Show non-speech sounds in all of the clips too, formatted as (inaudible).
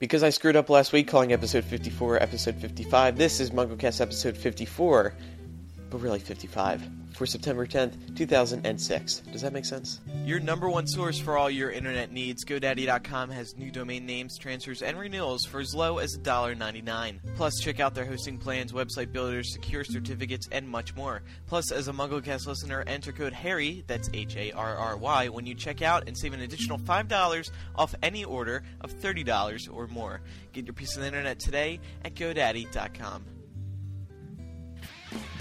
Because I screwed up last week calling episode 54 episode 55, this is MuggleCast episode 54, but really 55, for September 10th, 2006. Does that make sense? Your number one source for all your internet needs, GoDaddy.com has new domain names, transfers, and renewals for as low as $1.99. Plus, check out their hosting plans, website builders, secure certificates, and much more. Plus, as a MuggleCast listener, enter code HARRY, that's H A R R Y, when you check out and save an additional $5 off any order of $30 or more. Get your piece of the internet today at GoDaddy.com.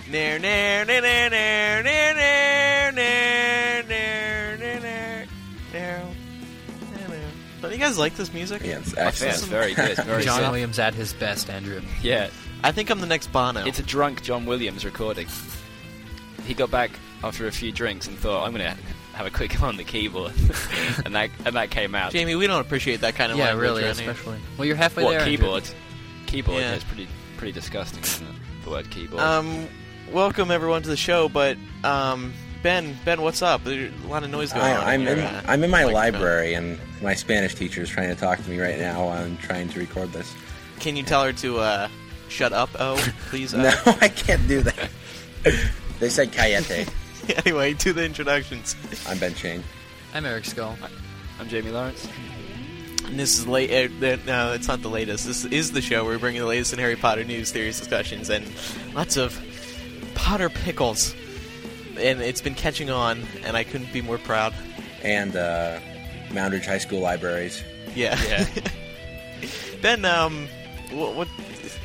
Nair, nair, nair, nair, nair, nair, nair, nair, nair, nair, nair, nair. Don't you guys like this music? Yeah, it's excellent. it's very good. Very John good. Williams at his best, Andrew. Yeah, I think I'm the next Bono. it's a drunk John Williams recording. He got back after a few drinks and thought, "I'm gonna have a quick go on the keyboard," and that and that came out. Jamie, we don't appreciate that kind of yeah, really, around here. especially. Well, you're halfway what there. Andrew. keyboard? Keyboard Yeah. is pretty pretty disgusting, isn't it? The word keyboard. Um, welcome everyone to the show, but um, Ben, Ben, what's up? There's a lot of noise going on. I, I'm your, in. uh, I'm in my microphone. library, and my Spanish teacher is trying to talk to me right now while I'm trying to record this. Can you tell her to uh, shut up? Oh, please. (laughs) Uh, No, I can't do that. (laughs) they said cayete. (laughs) anyway, to the introductions. I'm Ben Schoen. I'm Eric Scull. I'm Jamie Lawrence. And this is late. Uh, uh, no, it's not the latest. This is the show where we bring you the latest in Harry Potter news, theories, discussions, and lots of Potter pickles. And it's been catching on, and I couldn't be more proud. and uh, Moundridge High School libraries. Yeah. Yeah. (laughs) ben, um, what, what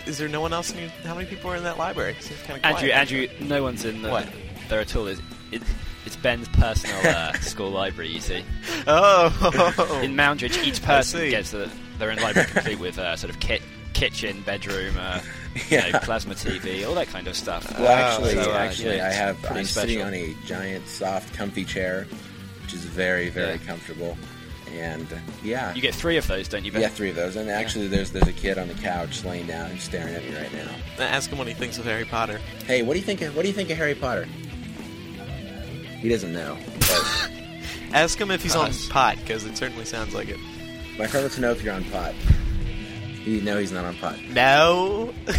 is there? No one else? In your, how many people are in that library? Seems kind of Andrew, Andrew, no one's in the, What? there at all. It's, it, it's Ben's personal uh, (laughs) school library. You see, Oh, in Moundridge, each (laughs) person gets a, their own library complete with uh, sort of kit, kitchen, bedroom, uh, you (laughs) Yeah. know, plasma TV, all that kind of stuff. Well, actually, so, uh, actually, yeah, I have. I'm special. sitting on a giant, soft, comfy chair, which is very, very Yeah. comfortable. And yeah, You get three of those, don't you? Ben? yeah, three of those. And actually, there's there's a kid on the couch laying down and staring at me right now. ask him what he thinks of Harry Potter. Hey, what do you think? Of, what do you think of Harry Potter? He doesn't know. But (laughs) Ask him if he's on pot, because it certainly sounds like it. my friend wants to know if you're on pot. You know he's not on pot. No. (laughs)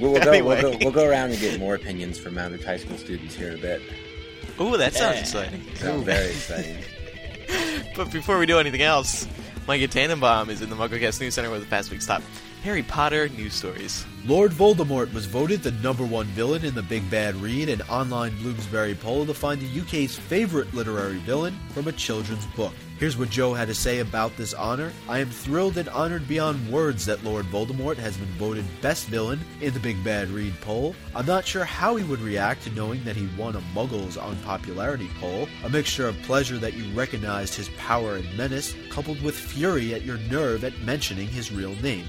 We'll, we'll, go, Anyway. we'll, go, we'll go around and get more opinions from Moundridge High School students here in a bit. Ooh, that sounds Yeah. exciting. Very exciting. (laughs) But before we do anything else, Micah Tannenbaum is in the MuggleCast News Center with the past week's top Harry Potter news stories. Lord Voldemort was voted the number one villain in the Big Bad Read, an online Bloomsbury poll to find the UK's favorite literary villain from a children's book. Here's what Joe had to say about this honor. I am thrilled and honored beyond words that Lord Voldemort has been voted best villain in the Big Bad Read poll. I'm not sure how he would react to knowing that he won a Muggles on popularity poll, a mixture of pleasure that you recognized his power and menace, coupled with fury at your nerve at mentioning his real name,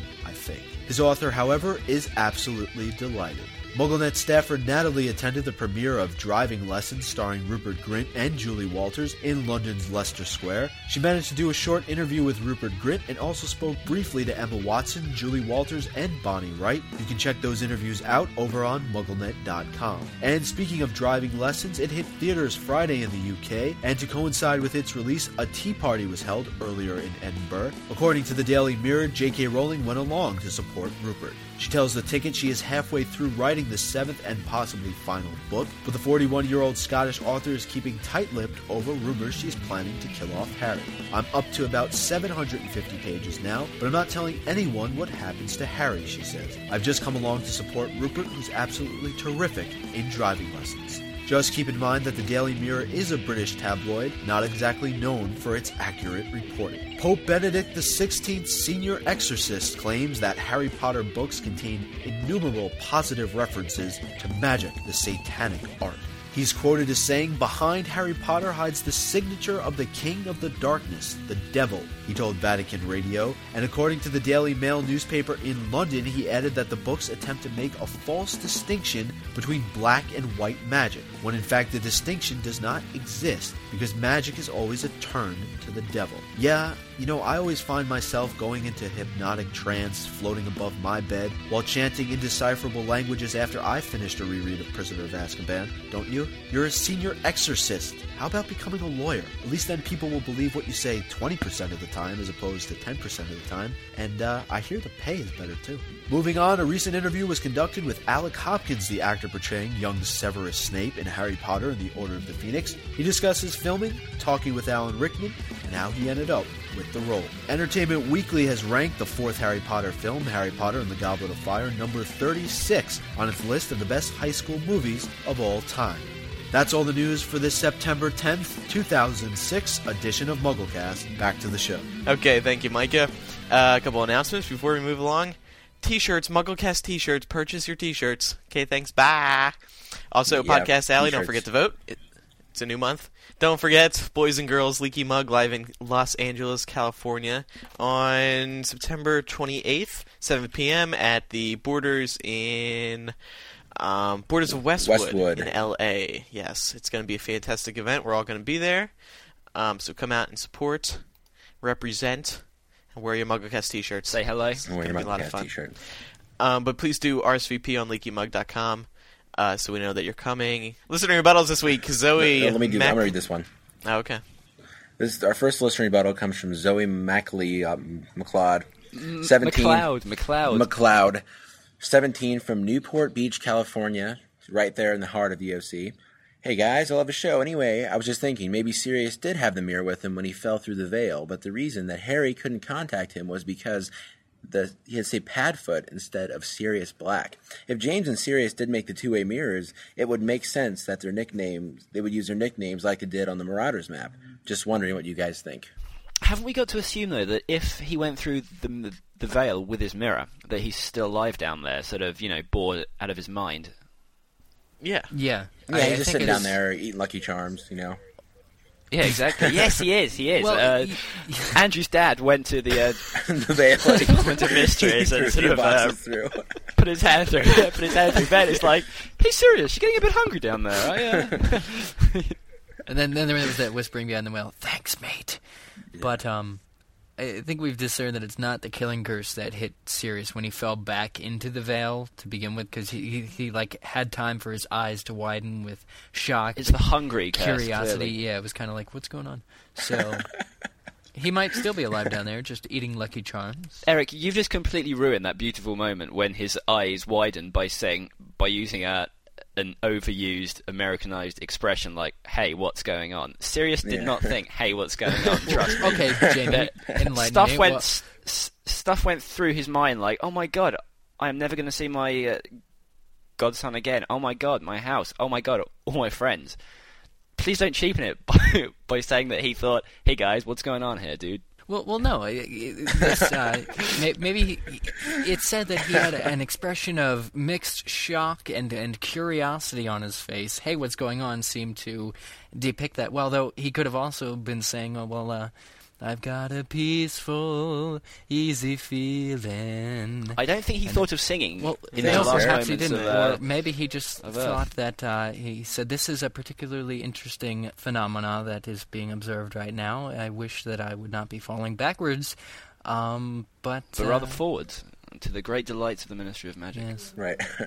His author, however, is absolutely delighted. MuggleNet staffer Natalie attended the premiere of Driving Lessons starring Rupert Grint and Julie Walters in London's Leicester Square. She managed to do a short interview with Rupert Grint and also spoke briefly to Emma Watson, Julie Walters, and Bonnie Wright. You can check those interviews out over on MuggleNet.com. And speaking of Driving Lessons, it hit theaters Friday in the UK, and to coincide with its release, a tea party was held earlier in Edinburgh. According to the Daily Mirror, J.K. Rowling went along to support Rupert. She tells the ticket she is halfway through writing the seventh and possibly final book, but the 41 year old Scottish author is keeping tight lipped over rumors she's planning to kill off Harry. I'm up to about 750 pages now, but I'm not telling anyone what happens to Harry, she says. I've just come along to support Rupert, who's absolutely terrific in driving lessons. Just keep in mind that the Daily Mirror is a British tabloid, not exactly known for its accurate reporting. Pope Benedict XVI, senior exorcist, claims that Harry Potter books contain innumerable positive references to magic, the satanic art. He's quoted as saying, Behind Harry Potter hides the signature of the King of the Darkness, the Devil, he told Vatican Radio. And according to the Daily Mail newspaper in London, he added that the books attempt to make a false distinction between black and white magic, when in fact the distinction does not exist, because magic is always a turn to the devil. Yeah, you know, I always find myself going into hypnotic trance, floating above my bed, while chanting indecipherable languages after I finished a reread of Prisoner of Azkaban, don't you? You're a senior exorcist. how about becoming a lawyer? At least then people will believe what you say 20% of the time as opposed to 10% of the time, and uh, I hear the pay is better too. Moving on, a recent interview was conducted with Alec Hopkins, the actor portraying young Severus Snape in Harry Potter and the Order of the Phoenix. He discusses filming, talking with Alan Rickman, and how he ended up with the role. Entertainment Weekly has ranked the fourth Harry Potter film, Harry Potter and the Goblet of Fire, number 36 on its list of the best high school movies of all time. That's all the news for this September 10th, 2006 edition of MuggleCast. Back to the show. Okay, thank you, Micah. Uh, a couple announcements before we move along. T-shirts, MuggleCast T-shirts. Purchase your T-shirts. Okay, thanks. Bye. Also, Yeah, Podcast Alley. Don't forget to vote. It, it's a new month. Don't forget, Boys and Girls Leaky Mug live in Los Angeles, California, on September 28th, 7 p.m. at the Borders in um, Borders of Westwood, Westwood. in L.A. Yes, it's going to be a fantastic event. We're all going to be there. Um, so come out and support, represent, and wear your MuggleCast T-shirts. Say hello. It's I'm going to be a lot of fun. t-shirt. Um, but please do RSVP on leakymug.com uh, so we know that you're coming. Listener rebuttals this week. Zoe. Uh, let me do. Mac- I'm gonna read this one. Oh, okay. This our first listener rebuttal comes from Zoe Mackley um, McLeod, seventeen McLeod. McLeod. McLeod, seventeen from Newport Beach, California, right there in the heart of the OC. Hey guys, I love the show. Anyway, I was just thinking maybe Sirius did have the mirror with him when he fell through the veil, but the reason that Harry couldn't contact him was because the he had to say Padfoot instead of Sirius Black. If James and Sirius did make the two-way mirrors, it would make sense that their nicknames they would use their nicknames like they did on the Marauders map. Just wondering what you guys think. Haven't we got to assume though that if he went through the the veil with his mirror, that he's still alive down there, sort of you know bored out of his mind? Yeah. Yeah. Yeah, I- I he's just sitting down is- there eating Lucky Charms, you know. Yeah, exactly. yes, he is. He is. Well, uh, Andrew's dad went to the uh, (laughs) the veil. (laughs) went to Mistress and (laughs) Threw sort the of uh, through. put his hand through yeah, put his hand through bed. It's like, hey, Sirius? You're getting a bit hungry down there. I, uh... And then, then there was that whispering behind the whale. Thanks, mate. But um, I think we've discerned that it's not the killing curse that hit Sirius when he fell back into the veil to begin with, because he, he he like had time for his eyes to widen with shock, it's the hungry curiosity. Yeah, it was kind of like, what's going on? So (laughs) he might still be alive down there, just eating Lucky Charms. Eric, you've just completely ruined that beautiful moment when his eyes widened by saying, by using a, an overused, Americanized expression like, "Hey, what's going on?" Sirius did Yeah. not think, "Hey, what's going on?" (laughs) Trust me. Okay, Jamie, stuff me. went s- s- stuff went through his mind like, "Oh my god, I am never going to see my uh, godson again. Oh my god, my house. Oh my god, all my friends." Please don't cheapen it (laughs) by, by saying that he thought, "Hey guys, what's going on here, dude?" Well, well, no. Uh, (laughs) maybe he, it said that he had an expression of mixed shock and and curiosity on his face. Hey, what's going on? Seemed to depict that well. Though he could have also been saying, "Oh well, uh, I've got a peaceful, easy feeling." I don't think he And- thought of singing well, in no, the last perhaps he didn't, of, uh, or maybe he just thought Earth. that uh, he said this is a particularly interesting phenomena that is being observed right now. I wish that I would not be falling backwards, um, but but uh, rather forwards to the great delights of the Ministry of Magic. yes. Right. (laughs)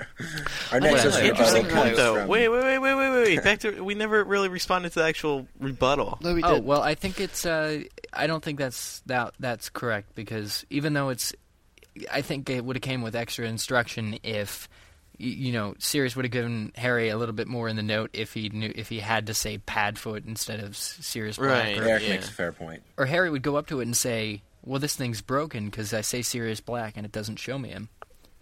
Our next Well, listener Interesting point, though. Wait, wait, wait, wait, wait, wait, wait. Back to we never really responded to the actual rebuttal. No, we Oh well, I think it's. Uh, I don't think that's that that's correct because even though it's, I think it would have came with extra instruction if, you know, Sirius would have given Harry a little bit more in the note if he knew if he had to say Padfoot instead of S- Sirius Black, Right. or, Eric Yeah. makes a fair point. or Harry would go up to it and say, "Well, this thing's broken because I say Sirius Black and it doesn't show me him,"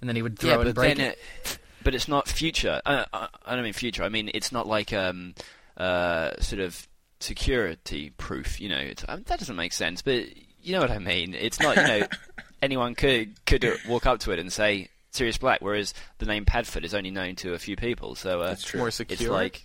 and then he would throw yeah, it but and break then it. it, but it's not future. Uh, I, I don't mean future. I mean it's not like um uh sort of security proof. You know, it's, um, that doesn't make sense. But you know what I mean. It's not. You know, (laughs) anyone could could uh, walk up to it and say Sirius Black, whereas the name Padfoot is only known to a few people. So uh, That's true. More it's secure. like.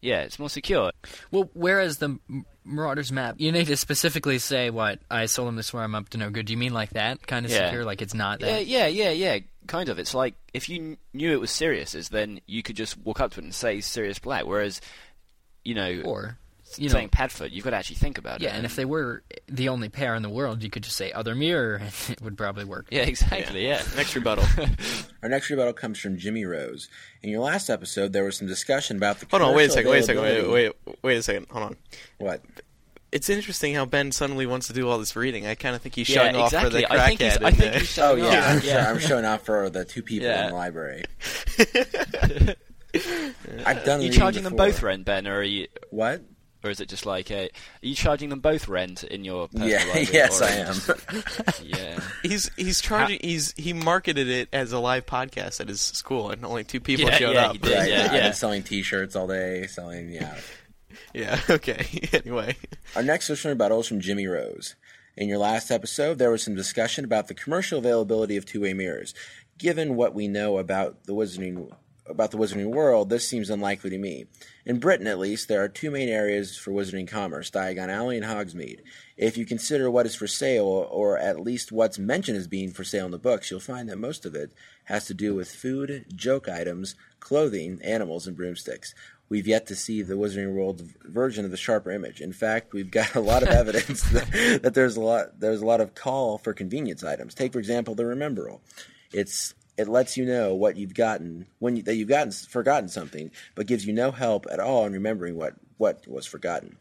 Yeah, it's more secure. Well, whereas the Marauders map, you need to specifically say what I sold him this where I'm up to no good. Do you mean like that kind of Yeah. secure? Like it's not Yeah, that? yeah, yeah, yeah. yeah. Kind of. It's like if you kn- knew it was Sirius's, then you could just walk up to it and say Sirius Black. Whereas, you know, Or You know- saying Padfoot, you've got to actually think about it. Yeah, and if they were the only pair in the world, you could just say other mirror, (laughs) and it would probably work. yeah, exactly, yeah. (laughs) Next rebuttal. (laughs) Our next rebuttal comes from Jimmy Rose. In your last episode, there was some discussion about the. Hold on, wait a second, wait a second, wait, wait, wait a second. Hold on. What? It's interesting how Ben suddenly wants to do all this reading. I kind of think he's Yeah, showing off for the exactly. I think he's- crackhead. I think the- he's Oh showing yeah, off. I'm, Yeah. Sure, I'm showing off for the two people Yeah. in the library. I've done. Are you reading charging them both rent, Ben, or are you, What? Or is it just like a? Are you charging them both rent in your personal Yeah, library, (laughs) yes, or I am. just- (laughs) yeah. He's he's charging. He's he marketed it as a live podcast at his school, and only two people Yeah, showed yeah, up. he did, Right, yeah, yeah. been selling T-shirts all day, selling yeah. (laughs) Yeah. Okay. anyway, Our next listener rebuttal is from Jimmy Rose. In your last episode, there was some discussion about the commercial availability of two-way mirrors. Given what we know about the wizarding about the wizarding world, this seems unlikely to me. In Britain, at least, there are two main areas for wizarding commerce: Diagon Alley and Hogsmeade. If you consider what is for sale, or at least what's mentioned as being for sale in the books, you'll find that most of it has to do with food, joke items, clothing, animals, and broomsticks. We've yet to see the Wizarding World version of the sharper image. In fact, we've got a lot of (laughs) evidence that, that there's a lot there's a lot of call for convenience items. Take for example the Remembrall. It's it lets you know what you've gotten when you, that you've gotten forgotten something, but gives you no help at all in remembering what what was forgotten.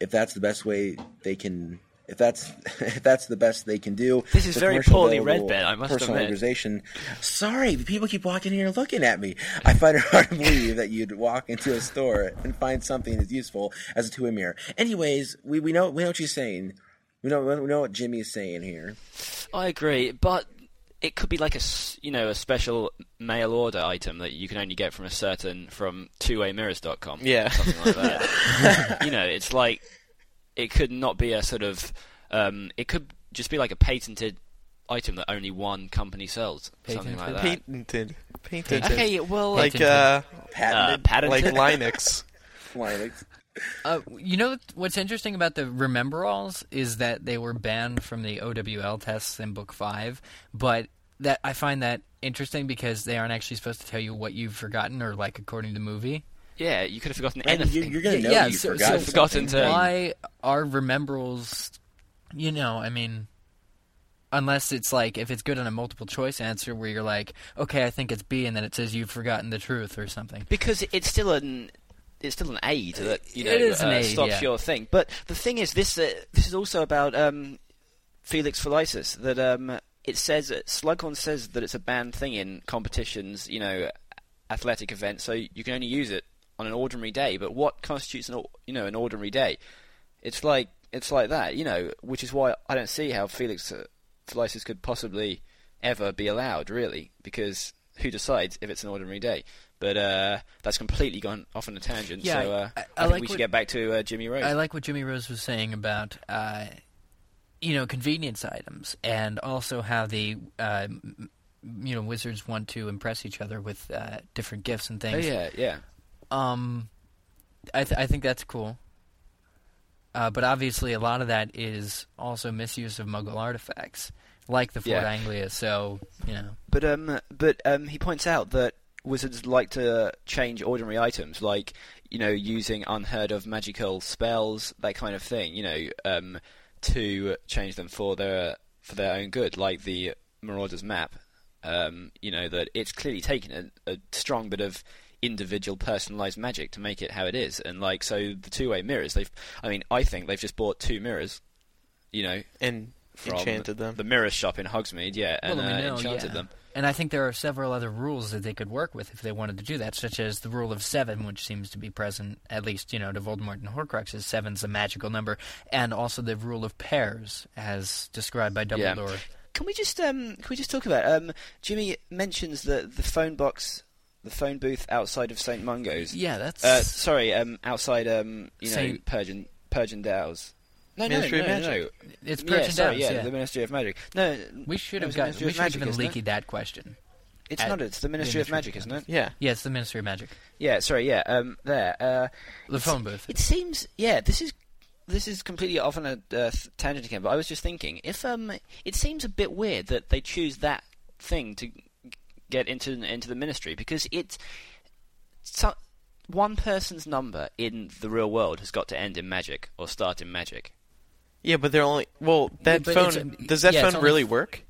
If that's the best way they can. If that's (laughs) if that's the best they can do, This is very poorly read, Ben, I must admit. Sorry, people keep walking in here looking at me. I find it hard to believe that you'd walk into a store and find something as useful as a two-way mirror. Anyways, we, we know we know what she's saying. We know we know what Jimmy is saying here. I agree, but it could be like a s- you know a special mail order item that you can only get from a certain from twowaymirrors.com. Yeah. something like that. (laughs) you know, it's like it could not be a sort of um, it could just be like a patented item that only one company sells, something like that. patented, patented. Okay, well, like Patented. uh, uh, Patented. like. Linux. Linux. Uh, you know what's interesting about the Remembralls is that they were banned from the OWL tests in Book Five, but that I find that interesting because they aren't actually supposed to tell you what you've forgotten or like according to the movie. yeah, you could have forgotten And you, anything. you're gonna know yeah, you so- forgot so forgotten to- Why are Remembralls? You know, I mean, unless it's like if it's good on a multiple choice answer where you're like, okay, I think it's B, and then it says you've forgotten the truth or something. because it's still an it's still an aid that you know It is an uh, aid, stops yeah. your thing. But the thing is, this uh, this is also about um, Felix Felicis. That um, it says Slughorn says that it's a banned thing in competitions, you know, athletic events. So you can only use it on an ordinary day. But what constitutes an you know an ordinary day? It's like it's like that, you know, which is why I don't see how Felix uh, Felicis could possibly ever be allowed, really, because who decides if it's an ordinary day? But uh, that's completely gone off on a tangent. Yeah, so uh, I- I, I think like we should what- get back to uh, Jimmy Rose. I like what Jimmy Rose was saying about, uh, you know, convenience items, and also how the, uh, you know, wizards want to impress each other with uh, different gifts and oh things. yeah, yeah. Um, I th- I think that's cool. Uh, but obviously, a lot of that is also misuse of Muggle artifacts, like the Ford Yeah. Anglia. So you know, But um, but um, he points out that wizards like to change ordinary items, like you know, using unheard of magical spells, that kind of thing. You know, um, to change them for their for their own good, like the Marauders map. Um, you know that it's clearly taken a, a strong bit of individual personalized magic to make it how it is and like so the two-way mirrors they've i mean i think they've just bought two mirrors you know and from enchanted them. the mirror shop in hogsmeade yeah and well, I mean, uh, no, enchanted yeah. them And I think there are several other rules that they could work with if they wanted to do that, such as the rule of seven, which seems to be present, at least, you know, to Voldemort and Horcruxes. Seven's a magical number. And also the rule of pairs, as described by Yeah. Dumbledore. Can we just um can we just talk about um Jimmy mentions the the phone box the phone booth outside of St Mungo's. Yeah, that's. Uh, sorry, um outside um you know Saint- Purge and Dowse. No, Ministry no, of no, Magic. no. it's yeah, Persian sorry, Downs, yeah, yeah. the Ministry of Magic. No, we should have was got. We of should have Magic, given isn't it? Leaky that question. it's at not. It's the Ministry of Ministry Magic, of isn't it? Yeah. Yeah, it's the Ministry of Magic. Yeah, sorry, yeah. Um, there. Uh, The phone booth. It seems, yeah. This is this is completely off on a uh, tangent again. But I was just thinking, if um, it seems a bit weird that they choose that thing to get into into the ministry because it, so, one person's number in the real world has got to end in magic or start in magic. Yeah, but they're only well. That but phone it's- does that yeah, phone only- really work?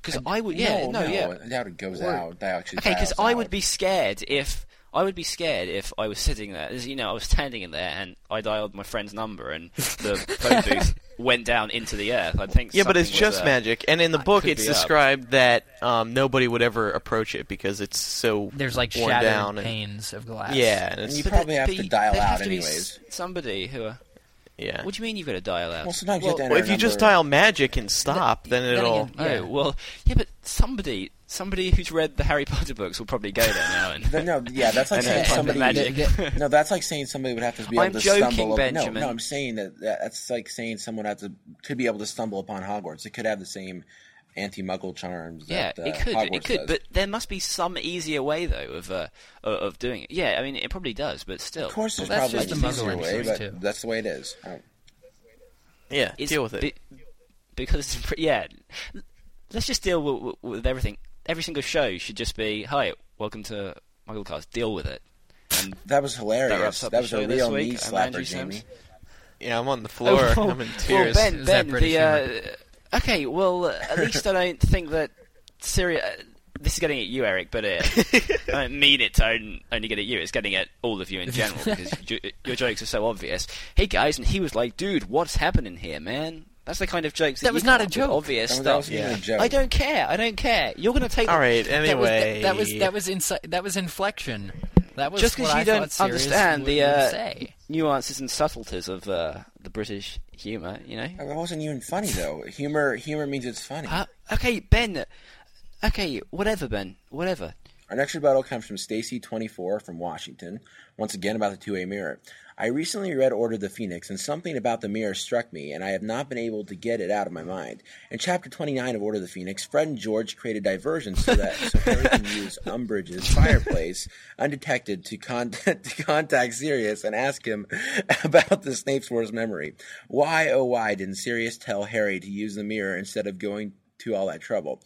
Because I would, yeah, no, yeah. That it goes Or- out. That actually. Okay, because I would be scared if I would be scared if I was sitting there. As you know, I was standing in there and I dialed my friend's number and the (laughs) phone booth went down into the earth. I think. Yeah, but it's just uh, magic, and in the book, it's be up. described that um, nobody would ever approach it because it's so There's like worn shattered down. and- panes of glass. yeah, and And you But probably there- have to you- dial out have to anyways. s- somebody who. Are, yeah. what do you mean you've got to dial out? Well, sometimes you have to Well, if you just dial magic and stop, then then it'll. again- Oh, well, yeah, but somebody, somebody who's read the Harry Potter books will probably go there now and. But no, yeah, that's like (laughs) uh, saying somebody. magic. no, that's like saying somebody would have to be able I'm to joking, stumble. up- Benjamin. No, no, I'm saying that, that that's like saying someone had to to be able to stumble upon Hogwarts. It could have the same anti-muggle charms. Yeah, that, uh, it could, Hogwarts it could, does. but there must be some easier way though of uh, of- of doing it. Yeah, I mean, it probably does, but still, of course, there's Well, that's probably just the an easier Muggle way, but too. that's the way it is. I don't- yeah, it's deal with it. be- because (laughs) yeah, let's just deal with, with, with everything. Every single show should just be, "Hi, welcome to Mugglecast. Deal with it." And That was hilarious. wraps That, up the was show a this real week. knee I'm slapper, Andrew Jamie. Yeah, I'm on the floor. Oh, I'm in well, tears. Ben, Is Ben, British the uh, okay. Well, uh, at least I don't think that Syria. Uh, this is getting at you, Eric, but uh, (laughs) I don't mean it to only, only get at you. It's getting at all of you in general (laughs) because ju- your jokes are so obvious. Hey guys, and he was like, "Dude, what's happening here, man?" That's the kind of jokes that, That was not a joke. Obvious That was, that was stuff. Yeah. a joke. I don't care. I don't care. You're going to take. All right. That was Anyway, that, was that was insi- that was inflection. That was Just 'cause what you I don't understand the, uh, nuances and subtleties of uh, the British humour. You know. It wasn't even funny though. Humor, humor means it's funny. Uh, okay, Ben. Okay, whatever, Ben. Whatever. Our next rebuttal comes from Stacy24 from Washington, once again about the two-way mirror. I recently read Order of the Phoenix, and something about the mirror struck me, and I have not been able to get it out of my mind. In chapter 29 of Order of the Phoenix, Fred and George create a diversion so that so Harry can (laughs) use Umbridge's fireplace undetected to, con- (laughs) to contact Sirius and ask him about the Snape's worst memory. Why, oh why, didn't Sirius tell Harry to use the mirror instead of going to all that trouble?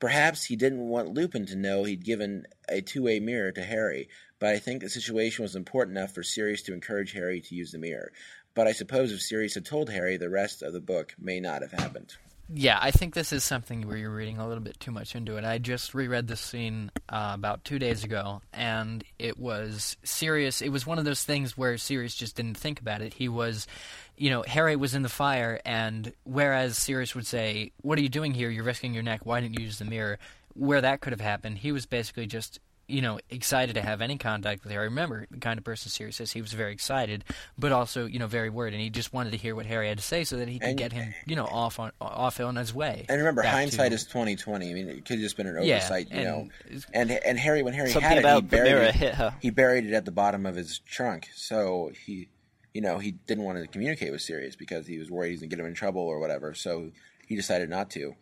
Perhaps he didn't want Lupin to know he'd given a two-way mirror to Harry, but I think the situation was important enough for Sirius to encourage Harry to use the mirror. But I suppose if Sirius had told Harry, the rest of the book may not have happened. Yeah, I think this is something where you're reading a little bit too much into it. I just reread this scene uh, about two days ago, and it was Sirius. It was one of those things where Sirius just didn't think about it. He was, you know, Harry was in the fire, and whereas Sirius would say, "What are you doing here? You're risking your neck. Why didn't you use the mirror?" Where that could have happened, he was basically just you know, excited to have any contact with Harry. Remember, the kind of person Sirius is, he was very excited, but also, you know, very worried, and he just wanted to hear what Harry had to say so that he could And- get him, you know, off on off on his way. And remember, hindsight to- is twenty twenty. I mean, it could have just been an Yeah, oversight, you and know. And and Harry, when Harry had it, he buried it. hit her. He buried it at the bottom of his trunk, so he, you know, he didn't want to communicate with Sirius because he was worried he's gonna get him in trouble or whatever. So he decided not to.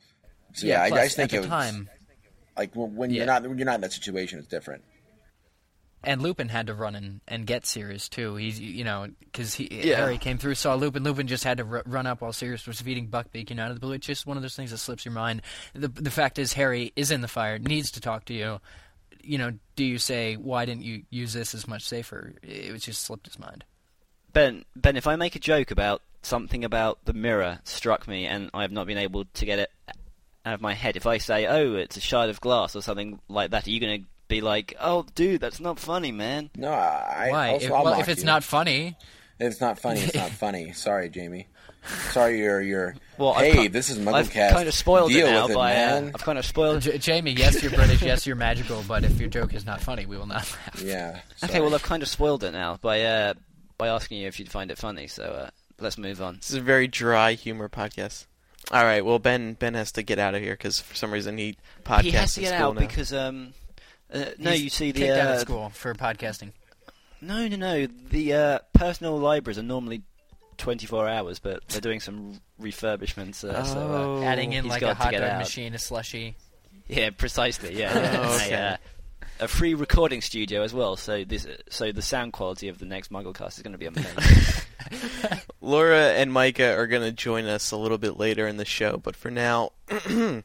So yeah, I, plus, I just think at it was time, like when, when you're not when you're not in that situation, it's different. and Lupin had to run and, and get Sirius too. He's you know because he Yeah. Harry came through, saw Lupin. Lupin just had to r- run up while Sirius was feeding Buckbeak. You know, out of the blue. It's just one of those things that slips your mind. The the fact is, Harry is in the fire, needs to talk to you. You know, do you say why didn't you use this as much safer? It was just slipped his mind. Ben, Ben, if I make a joke about something about the mirror struck me and I have not been able to get it out of my head, if I say, "Oh, it's a shard of glass" or something like that, are you going to be like, "Oh, dude, that's not funny, man"? No, I why? Also, if, I'll well, if it's you. not funny, if it's not funny, it's not (laughs) funny. Sorry, Jamie. Sorry, you're you're. Well, I've this is I've kind of spoiled Deal it now it, by uh, man. I've kind of spoiled. J- Jamie, yes, you're British, yes, you're magical, but if your joke is not funny, we will not laugh. Yeah. (laughs) Okay, well, I've kind of spoiled it now by uh, by asking you if you'd find it funny. So uh, let's move on. This is a very dry humor podcast. All right. Well, Ben Ben has to get out of here because for some reason he podcasts he has to get out now. because um, uh, no, He's you see the kicked out of uh, school for podcasting. No, no, no. The uh, personal libraries are normally 24 hours, but they're doing some refurbishments. Uh, so, uh, Oh. Adding in he's like a got to hot get dog out. machine, a slushy. yeah, precisely. Yeah, (laughs) Oh, And okay. a, uh, a free recording studio as well. So this, so the sound quality of the next MuggleCast is going to be amazing. (laughs) Laura and Micah are going to join us a little bit later in the show, but for now, (clears throat)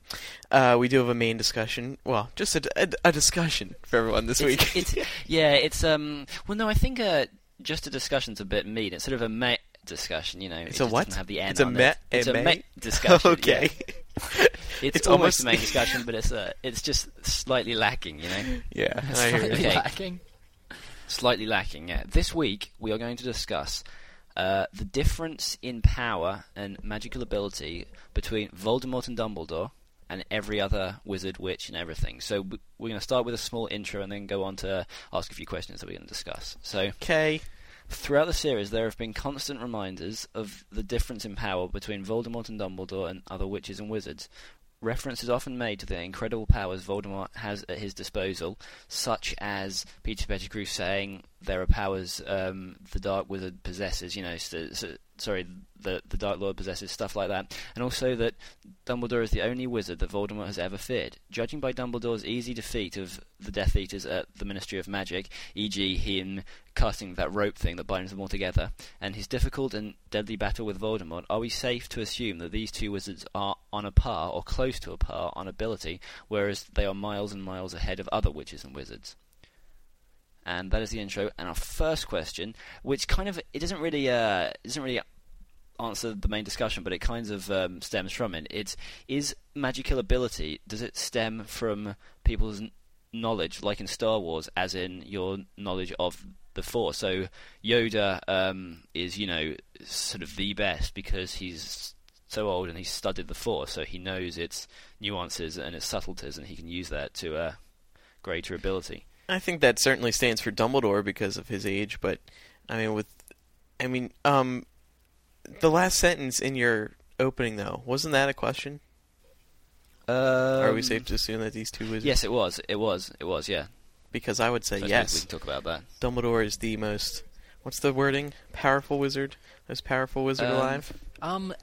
uh, we do have a main discussion. Well, just a, a, a discussion for everyone this It's, week. it's (laughs) yeah, it's um. Well, no, I think uh, just a discussion's a bit mean. It's sort of a met discussion, you know. It's it a what? have the N It's a met- it. It's a a discussion. (laughs) okay. yeah. (laughs) It's, It's almost the main (laughs) discussion, but it's uh, it's just slightly lacking, you know. yeah, (laughs) I hear you. Okay. lacking. Slightly lacking, yeah. This week we are going to discuss uh, the difference in power and magical ability between Voldemort and Dumbledore and every other wizard, witch, and everything. So we're going to start with a small intro and then go on to ask a few questions that we're going to discuss. So Okay. Throughout the series, there have been constant reminders of the difference in power between Voldemort and Dumbledore and other witches and wizards. Reference is often made to the incredible powers Voldemort has at his disposal, such as Peter Pettigrew saying there are powers um, the Dark Wizard possesses, you know, so, so, sorry, the the Dark Lord possesses, stuff like that, and also that Dumbledore is the only wizard that Voldemort has ever feared. Judging by Dumbledore's easy defeat of the Death Eaters at the Ministry of Magic, e.g., him casting that rope thing that binds them all together, and his difficult and deadly battle with Voldemort, are we safe to assume that these two wizards are on a par or close to a par on ability, whereas they are miles and miles ahead of other witches and wizards? And that is the intro. And our first question, which kind of it doesn't really uh, doesn't really answer the main discussion, but it kind of um, stems from it. It's is magical ability does it stem from people's knowledge, like in Star Wars, as in your knowledge of the Force? So Yoda um, is you know sort of the best because he's so old and he's studied the Force, so he knows its nuances and its subtleties, and he can use that to uh, greater ability. I think that certainly stands for Dumbledore because of his age, but I mean, with, I mean, um, the last sentence in your opening though wasn't that a question? Are we Um, safe to assume that these two wizards? Yes, it was. It was. It was. Yeah. Because I would say So I yes. We can talk about that. Dumbledore is the most. What's the wording? Powerful wizard, most powerful wizard Um, alive. Um,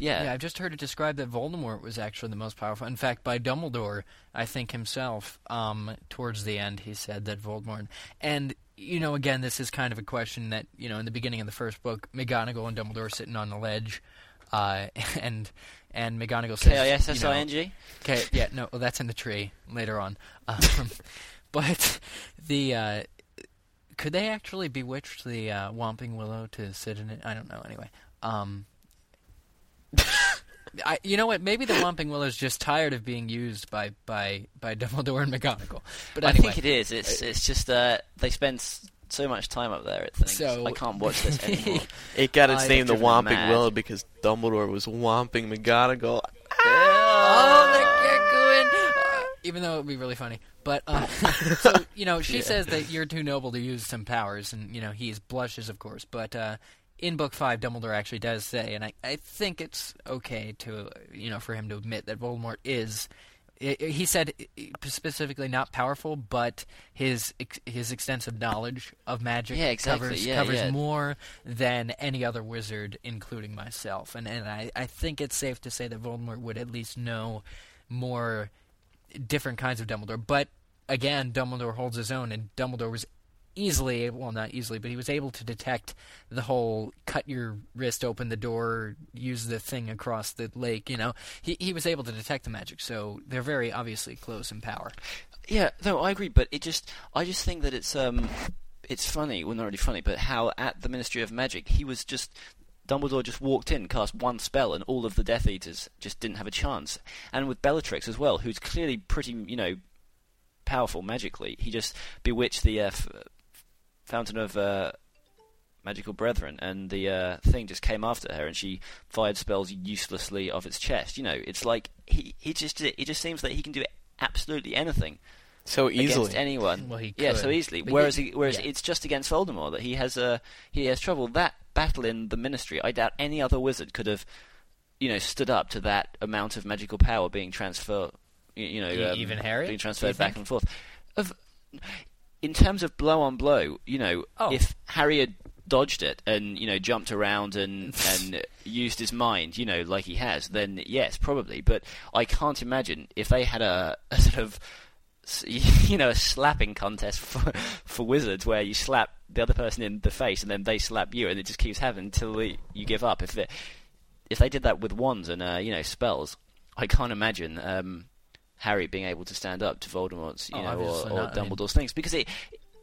Yeah. yeah, I've just heard it described that Voldemort was actually the most powerful. In fact, by Dumbledore, I think himself. Um, towards the end, he said that Voldemort. And you know, again, this is kind of a question that you know, in the beginning of the first book, McGonagall and Dumbledore are sitting on the ledge, uh, (laughs) and and McGonagall says, K I S S I N you G. know, Okay, yeah, no, well, that's in the tree later on. Um, (laughs) but the uh, could they actually bewitch the uh, Whomping Willow to sit in it? I don't know. Anyway, um, I, you know what? Maybe the Whomping Willow is just tired of being used by by by Dumbledore and McGonagall. But I think it is. It's it's just uh, they spend s- so much time up there at things. So- I can't watch this (laughs) anymore. It got its I've name the driven Whomping mad. Willow because Dumbledore was whomping McGonagall. Oh, they're giggling. Uh, even though it would be really funny. But uh, (laughs) so you know, she says that you're too noble to use some powers, and you know he blushes, of course. But uh, in book five, Dumbledore actually does say, and I, I think it's okay to you know for him to admit that Voldemort is. He said specifically not powerful, but his his extensive knowledge of magic Yeah, exactly, covers yeah, covers yeah. more than any other wizard, including myself. And and I, I think it's safe to say that Voldemort would at least know more different kinds of Dumbledore. But again, Dumbledore holds his own, and Dumbledore was easily, well, not easily, but he was able to detect the whole cut your wrist open the door, use the thing across the lake. You know, he he was able to detect the magic. So they're very obviously close in power. Yeah, no, I agree, but it just I just think that it's um it's funny, well not really funny, but how at the Ministry of Magic he was just Dumbledore just walked in, cast one spell, and all of the Death Eaters just didn't have a chance. And with Bellatrix as well, who's clearly pretty, you know, powerful magically, he just bewitched the uh, f- Fountain of uh, Magical Brethren, and the uh, thing just came after her, and she fired spells uselessly off its chest. You know, it's like he he just it just seems that he can do absolutely anything So easily. against anyone. Well, he yeah, so easily. But whereas he- he, whereas yeah. it's just against Voldemort that he has uh, he has trouble. That battle in the Ministry, I doubt any other wizard could have, you know, stood up to that amount of magical power being transferred. You, you know, um, even Harry, being transferred back and forth. Of in terms of blow on blow, you know, Oh. if Harry had dodged it and you know jumped around and (laughs) and used his mind, you know, like he has, then yes, probably. But I can't imagine if they had a, a sort of (laughs) you know a slapping contest (laughs) for for wizards where you slap the other person in the face and then they slap you and it just keeps happening until you give up. If it, if they did that with wands and uh, you know spells, I can't imagine um, Harry being able to stand up to Voldemort's, you Oh, know, or, or not, I mean- Dumbledore's things because it,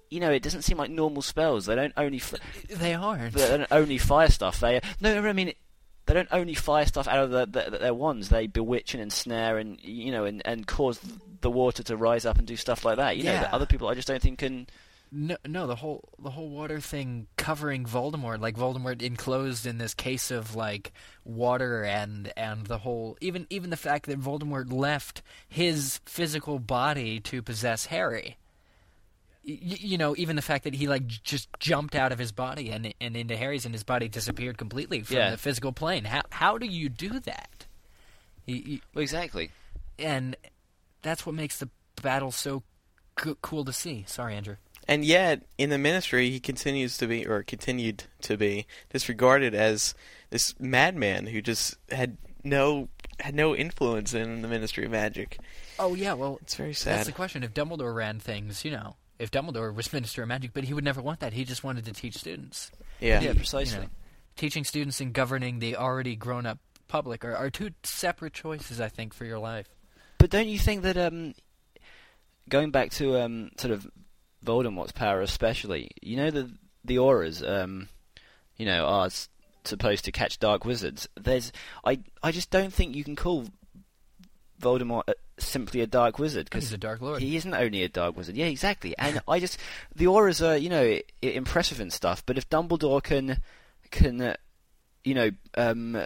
you know, it doesn't seem like normal spells. They don't only f- They aren't. they don't only fire stuff. They no, no, I mean. They don't only fire stuff out of the, the, their wands. They bewitch and ensnare, and you know, and, and cause the water to rise up and do stuff like that. You know, that other people I just don't think can. No, no, the whole the whole water thing covering Voldemort, like Voldemort enclosed in this case of like water and and the whole even even the fact that Voldemort left his physical body to possess Harry. Y- you know, even the fact that he like just jumped out of his body and and into Harry's and his body disappeared completely from Yeah. the physical plane. How how do you do that? Well, exactly. and that's what makes the battle so co- cool to see. Sorry, Andrew. And yet, in the ministry, he continues to be, or continued to be, disregarded as this madman who just had no had no influence in the Ministry of Magic. Oh yeah, well, It's very sad. That's the question. If Dumbledore ran things, you know, if Dumbledore was (laughs) Minister of Magic, but he would never want that. He just wanted to teach students. Yeah. Yeah, precisely. You know, teaching students and governing the already grown-up public are, are two separate choices, I think, for your life. But don't you think that um, going back to um, sort of Voldemort's power, especially, you know the the Aurors, um, you know, are supposed to catch dark wizards. There's, I, I just don't think you can call Voldemort uh, simply a dark wizard because He's a Dark Lord. he isn't only a dark wizard. Yeah, exactly. And (laughs) I just the Aurors are you know impressive and stuff. But if Dumbledore can can uh, you know um,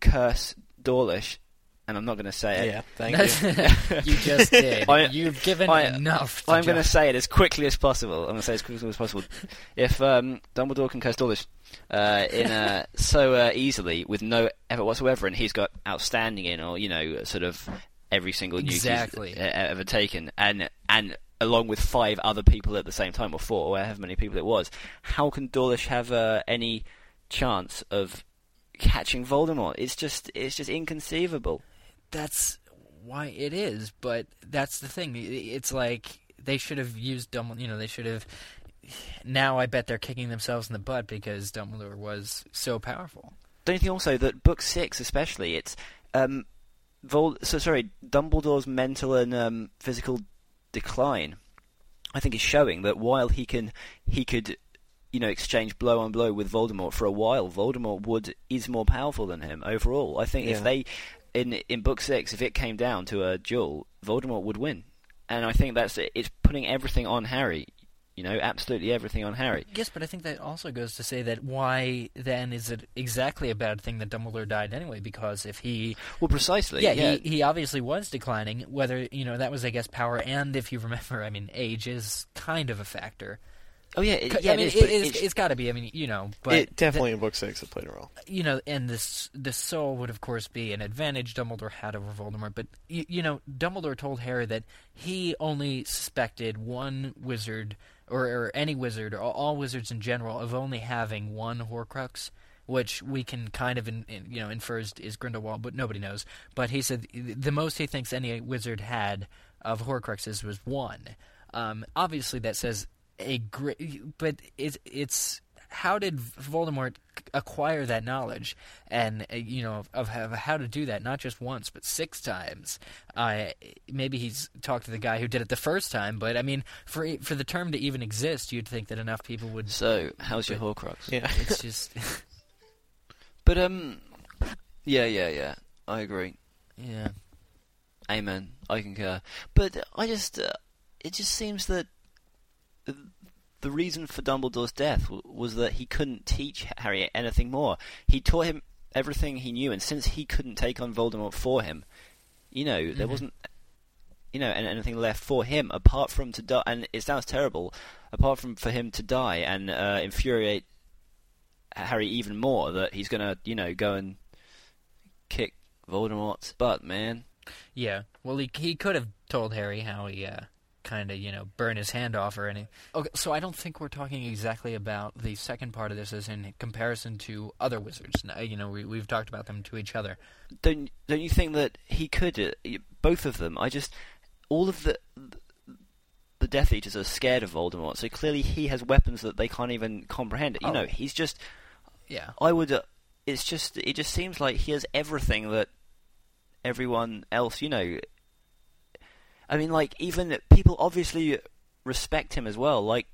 curse Dawlish, and I'm not going to say it. Yeah, thank you. (laughs) you just did. (laughs) I- You've given I- enough. To I'm going to say it as quickly as possible. I'm going to say it as quickly as possible. If um, Dumbledore can curse Dawlish uh, in uh, (laughs) so uh, easily with no effort whatsoever, and he's got outstanding in, or you know, sort of every single nuke he's, Exactly. uh, ever taken, and and along with five other people at the same time, or four, or however many people it was, how can Dawlish have uh, any chance of catching Voldemort? It's just it's just inconceivable. That's why it is. But that's the thing. It's like they should have used Dumbledore. You know, they should have. Now I bet they're kicking themselves in the butt because Dumbledore was so powerful. don't you think also that book six, especially, it's um, Vol- so sorry, Dumbledore's mental and um, physical decline. I think is showing that while he can, he could, you know, exchange blow on blow with Voldemort for a while. Voldemort would is more powerful than him overall. I think Yeah. if they, in in book six, if it came down to a duel, Voldemort would win. And I think that's it's putting everything on Harry. You know, absolutely everything on Harry. Yes, but I think that also goes to say that why then is it exactly a bad thing that Dumbledore died anyway? Because if he, Well, precisely. yeah, He, he obviously was declining. Whether you know that was, I guess, power, and if you remember, (laughs) I mean, age is kind of a factor. Oh yeah, it, I mean, it is, it, but it's, it's- got to be. I mean, you know, but it definitely in book six it played a role. you know, and this the soul would of course be an advantage Dumbledore had over Voldemort. But you, you know, Dumbledore told Harry that he only suspected one wizard, or, or any wizard, or all wizards in general, of only having one Horcrux, which we can kind of in, in, you know infer is, is Grindelwald, but nobody knows. But he said the most he thinks any wizard had of Horcruxes was one. Um, obviously, that says a great, but it's it's how did Voldemort acquire that knowledge and uh, you know of, of how to do that not just once but six times uh, maybe he's talked to the guy who did it the first time but i mean for for the term to even exist you'd think that enough people would So, how's your Horcrux? Yeah. (laughs) it's just (laughs) But um, yeah, yeah, yeah. I agree. yeah Amen. I concur. But I just, uh, it just seems that the- reason for Dumbledore's death w- was that he couldn't teach Harry anything more. He taught him everything he knew, and since he couldn't take on Voldemort for him, you know, there Mhm. wasn't, you know, anything left for him apart from to die. And it sounds terrible, apart from for him to die and uh, infuriate Harry even more that he's gonna, you know, go and kick Voldemort's butt, man. yeah well he he could have told harry how he uh kind of you know burn his hand off or any okay so i don't think we're talking exactly about the second part of this as in comparison to other wizards you know we, we've talked about them to each other don't don't you think that he could uh, both of them i just all of the the death eaters are scared of voldemort so clearly he has weapons that they can't even comprehend you Oh. know he's just yeah i would uh, it's just it just seems like he has everything that everyone else, you know. I mean, like even people obviously respect him as well. Like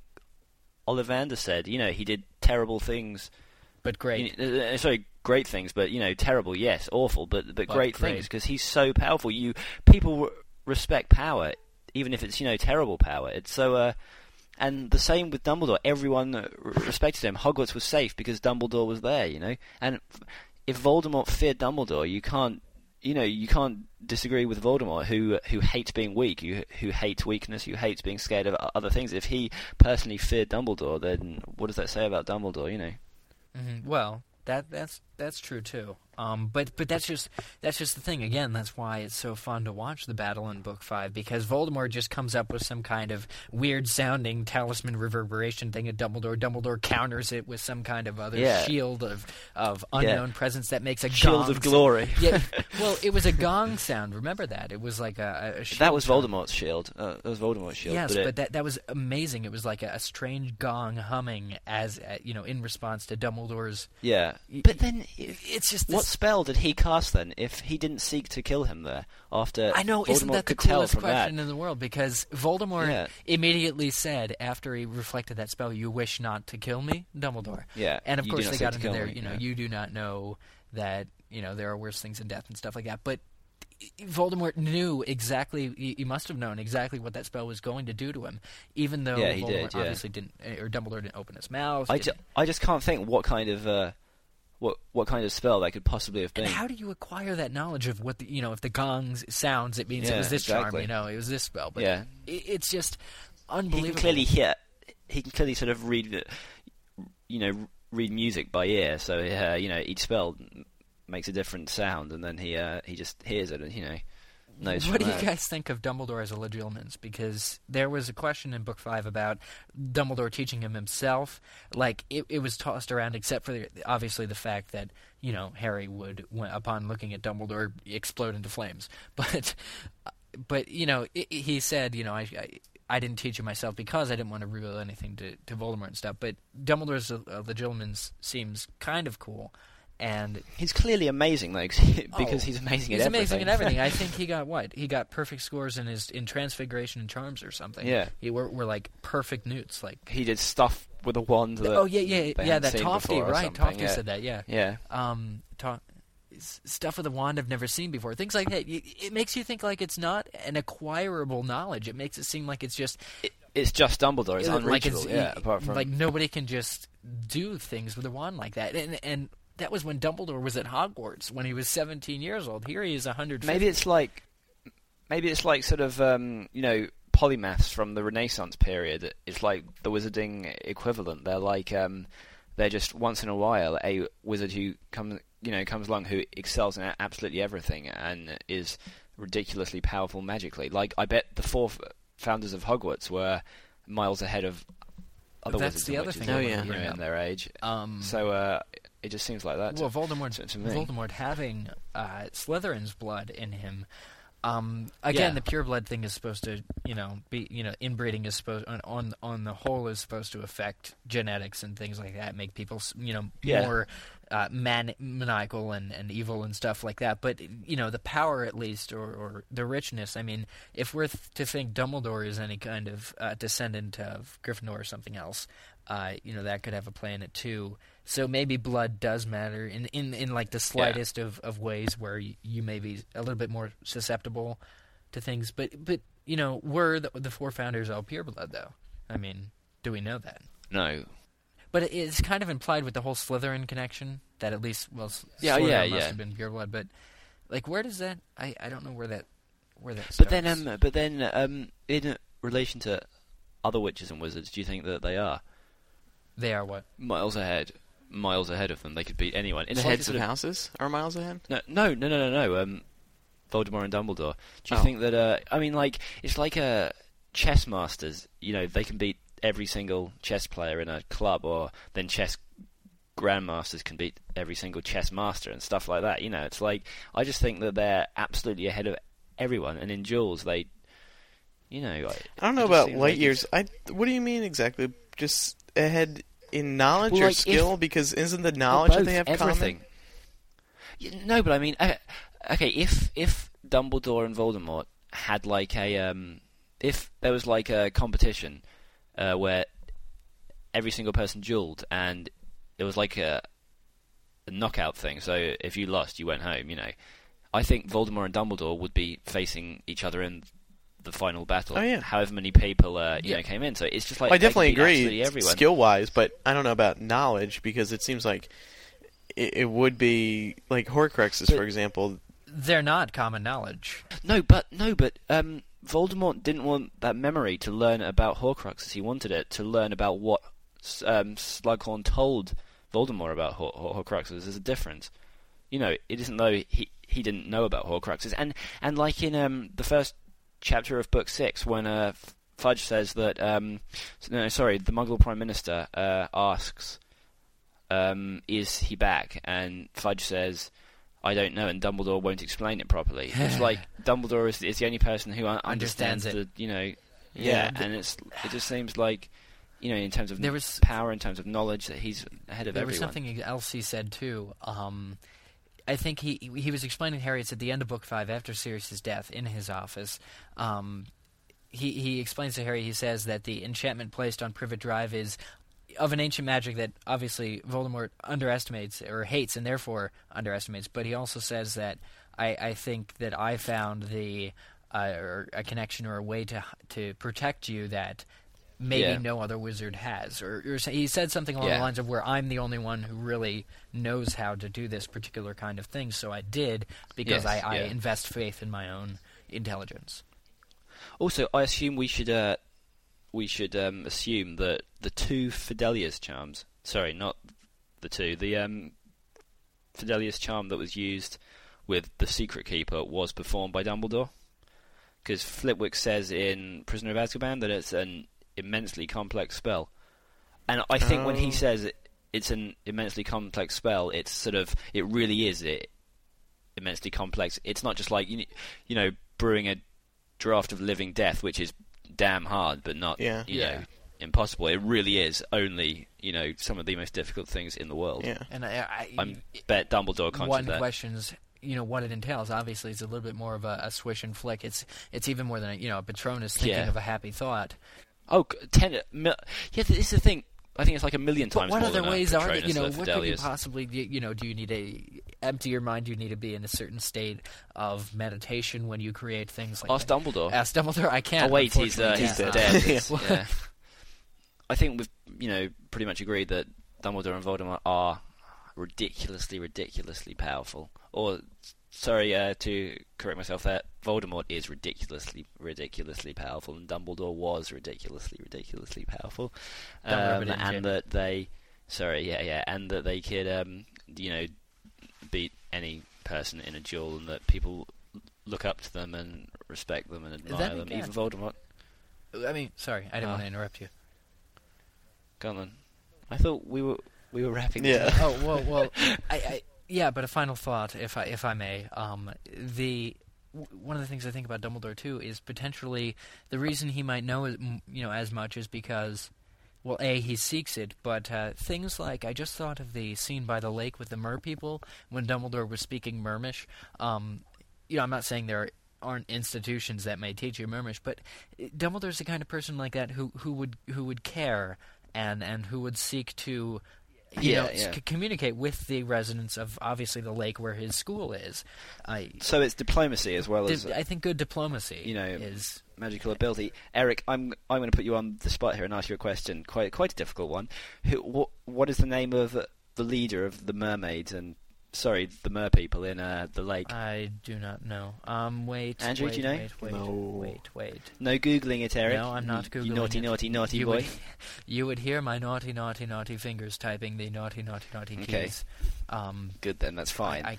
Ollivander said, you know, he did terrible things. But great. You know, uh, sorry, great things, but you know, terrible, yes, awful, but but, But great, great. things because he's so powerful. You people respect power, even if it's you know terrible power. It's so. Uh, and the same with Dumbledore. Everyone uh, respected him. Hogwarts was safe because Dumbledore was there, you know. And if Voldemort feared Dumbledore, you can't, you know, you can't disagree with Voldemort, who who hates being weak, who who hates weakness, who hates being scared of other things. If he personally feared Dumbledore, then what does that say about Dumbledore? You know. Mhm. Well, that that's that's true too. Um, but but that's just that's just the thing. Again, that's why it's so fun to watch the battle in Book Five because Voldemort just comes up with some kind of weird sounding talisman reverberation thing at Dumbledore. Dumbledore counters it with some kind of other Yeah. shield of of Yeah. unknown presence that makes a Shield gong of sound. glory. yeah, (laughs) well, it was a gong sound. Remember that? It was like a, a shield That was sound. Voldemort's shield. Uh, that was Voldemort's shield. Yes, but, it- but that that was amazing. It was like a, a strange gong humming as uh, you know in response to Dumbledore's. yeah. y- But then, It's just what spell did he cast then? If he didn't seek to kill him there after I know, Voldemort isn't that the coolest question that. in the world? Because Voldemort Yeah. immediately said after he reflected that spell, "You wish not to kill me, Dumbledore." Yeah, and of course they got into their, me, you know, yeah. you do not know that you know there are worse things than death and stuff like that. But Voldemort knew exactly. He, must have known exactly what that spell was going to do to him, even though Yeah, he Voldemort did, yeah. obviously didn't, or Dumbledore didn't open his mouth. I, ju- I just can't think what kind of uh, what what kind of spell that could possibly have been. And how do you acquire that knowledge of what the you know if the gong sounds it means it was this charm you know it was this spell but Yeah. it, it's just unbelievable. he can clearly hear. He can clearly sort of read, the- you know, read music by ear. So uh, you know, each spell makes a different sound, and then he uh, he just hears it, and you know, knows. What do from you guys think of Dumbledore as a Legilimens? Because there was a question in Book Five about Dumbledore teaching him himself. Like it, it was tossed around, except for the, obviously the fact that you know Harry would, when, upon looking at Dumbledore, explode into flames. (laughs) But, but you know, i he said, you know, I, I I didn't teach him myself because I didn't want to reveal anything to to Voldemort and stuff. But Dumbledore's uh, Legilimens seems kind of cool. And He's clearly amazing though, he- because Oh, he's amazing at everything. He's at amazing at everything. I (laughs) think he got what? He got perfect scores in his in Transfiguration and Charms or something. Yeah. he were, were like perfect newts. Like he did stuff with a wand. That oh yeah, yeah, yeah. That Tofty, right? Tofty yeah. said that. Yeah. Yeah, Um, to- stuff with a wand I've never seen before. Things like that. It makes you think like it's not an acquirable knowledge. It makes it seem like it's just it, it's just Dumbledore. It's like it's yeah, apart from like nobody can just do things with a wand like that. And and that was when Dumbledore was at Hogwarts when he was 17 years old. Here he is 100. maybe it's like maybe it's like sort of um, you know polymaths from the Renaissance period. It's like the wizarding equivalent. They're like um, they're just once in a while a wizard who comes you know comes along who excels in absolutely everything and is ridiculously powerful magically. Like I bet the four founders of Hogwarts were miles ahead of other That's wizards the other thing you know, in their age. Um, So uh, it just seems like that. Well, Voldemort, to-. Voldemort having uh, Slytherin's blood in him. Um, again, Yeah. the pure blood thing is supposed to, you know, be, you know, inbreeding is supposed on on on the whole is supposed to affect genetics and things like that, make people, you know, Yeah. more uh, man- maniacal and, and evil and stuff like that. But you know, the power at least, or, or the richness. I mean, if we're th- to think Dumbledore is any kind of uh, descendant of Gryffindor or something else, uh, you know, that could have a play in it too. So maybe blood does matter in in, in like the slightest of, of ways where you, you may be a little bit more susceptible to things. But but you know, were the, the four founders all pure blood though? I mean, do we know that? no. But it's kind of implied with the whole Slytherin connection that at least well, Yeah, Slytherin yeah, must yeah. have been pure blood. But like, where does that? I, I don't know where that where that. But then, um, but then, um, in relation to other witches and wizards, do you think that they are they are what? miles ahead? Miles ahead of them, they could beat anyone. In The heads a of houses are miles ahead. No, no, no, no, no, no. Um, Voldemort and Dumbledore. Do you Oh. think that? Uh, I mean, like it's like uh, chess masters. You know, they can beat every single chess player in a club, or then chess grandmasters can beat every single chess master and stuff like that. You know, it's like I just think that they're absolutely ahead of everyone, and in duels they, you know, I, I don't know about light years. I what do you mean exactly? Just ahead in knowledge Well, or like, if- skill? because isn't the Well, knowledge that they have everything. common? No, but I mean, uh, okay, if if Dumbledore and Voldemort had like a um, if there was like a competition uh, where every single person dueled and it was like a, a knockout thing. So if you lost, you went home. You know, I think Voldemort and Dumbledore would be facing each other in the final battle. Oh, yeah. However many people uh, you Yeah. know came in. So it's just like I definitely agree skill wise, but I don't know about knowledge because it seems like it, it would be like Horcruxes, But- for example. They're not common knowledge. No, but no, but um, Voldemort didn't want that memory to learn about Horcruxes. He wanted it to learn about what um, Slughorn told Voldemort about Hor- Hor- Horcruxes. There's a difference. You know, it isn't though he he didn't know about Horcruxes, and and like in um the first chapter of Book Six, when uh, Fudge says that um no sorry the Muggle Prime Minister uh, asks um is he back, and Fudge says. I don't know, and Dumbledore won't explain it properly. (laughs) It's like Dumbledore is, is the only person who un- Understands understands the, you know, Yeah, yeah, and it's it just seems like, you know, in terms of There was- power, in terms of knowledge, that he's ahead of it. There was something else he said too. Um, I think he he was explaining Harry. At the end of book five, after Sirius's death, in his office. Um, he he explains to Harry. He says that the enchantment placed on Privet Drive is of an ancient magic that obviously Voldemort underestimates or hates, and therefore underestimates. But he also says that I, I think that I found the uh, or a connection or a way to to protect you that maybe Yeah. no other wizard has. Or, or he said something along Yeah. the lines of where I'm the only one who really knows how to do this particular kind of thing. So I did because Yes, I, I yeah. invest faith in my own intelligence. Also, I assume we should uh, we should um, assume that the two Fidelius charms, sorry, not the two, the um, Fidelius charm that was used with the Secret Keeper was performed by Dumbledore. Because Flitwick says in Prisoner of Azkaban that it's an immensely complex spell, and I think when he Oh. says it, it's an immensely complex spell, it's sort of it really is it immensely complex. It's not just like you, you know brewing a draught of Living Death, which is damn hard, but not Yeah. you Yeah. know impossible. It really is only you know some of the most difficult things in the world. Yeah. And I, I, I'm bet Dumbledore conscious one of that. questions you know what it entails. Obviously, it's a little bit more of a, a swish and flick. It's it's even more than a, you know a Patronus thinking Yeah. of a happy thought. Oh, ten. Mil- yeah, this is the thing. I think it's like a million But times what more other ways are there? You know, what could you possibly? You know, do you need to empty your mind? Do you need to be in a certain state of meditation when you create things like Ask that? Dumbledore. Ask Dumbledore. I can't. oh wait, he's uh, he's dead. dead. Yeah. (laughs) Yeah. I think we've you know pretty much agreed that Dumbledore and Voldemort are ridiculously, ridiculously powerful. Or sorry uh, to correct myself, there Voldemort is ridiculously, ridiculously powerful, and Dumbledore was ridiculously, ridiculously powerful. Um, and that they, sorry, yeah, yeah, and that they could um, you know beat any person in a duel, and that people look up to them and respect them and admire them. again- Even Voldemort. I mean, sorry, I didn't Ah. want to interrupt you. Go on then. I thought we were we were wrapping. Yeah. up. oh well, well, (laughs) I, I yeah, but a final thought, if I if I may, um, the one of the things I think about Dumbledore too is potentially the reason he might know you know as much is because. Well, a he seeks it, but uh, things like I just thought of the scene by the lake with the mer people when Dumbledore was speaking Mermish. Um, you know, I'm not saying there aren't institutions that may teach you Mermish, but uh, Dumbledore's the kind of person like that who who would who would care and and who would seek to you Yeah, know, yeah. c- communicate with the residents of obviously the lake where his school is. I, So it's diplomacy as well as I think good diplomacy, you know, is magical ability. Eric, I'm I'm going to put you on the spot here and ask you a question. Quite quite a difficult one. Who what what is the name of uh, the leader of the mermaids and sorry the mer people in uh, the lake? I do not know. Um, wait, Andrew, wait, do you know? wait, wait, No. wait, wait. no googling it, Eric. No, I'm not googling You naughty, it. naughty, naughty you boy. Would, (laughs) you would hear my naughty, naughty, naughty fingers typing the naughty, naughty, naughty Okay. keys. Um, Good then, that's fine. I, I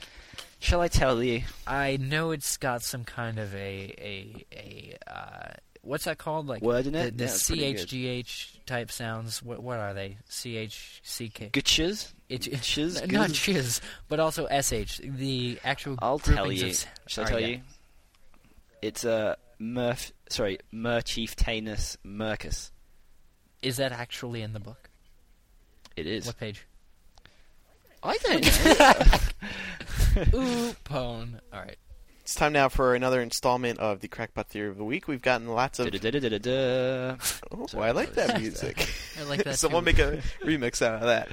Shall I tell you? I know it's got some kind of a a a uh, what's that called? Like Word in the, it? the Yeah, it's pretty good. CHGH type sounds. What what are they? CHCK. Gutches? It, It shiz? n- not shiz, but also SH. The actual. I'll tell you. of I tell yeah. you? It's a Murph. Sorry, Merchieftainess Murcus. Is that actually in the book? It is. What page? I don't know. (laughs) Ooh, pone. All right. It's time now for another installment of the Crackpot Theory of the Week. We've gotten lots of. Oh, Sorry, I like that music. I like that (laughs) Someone too. make a remix out of that.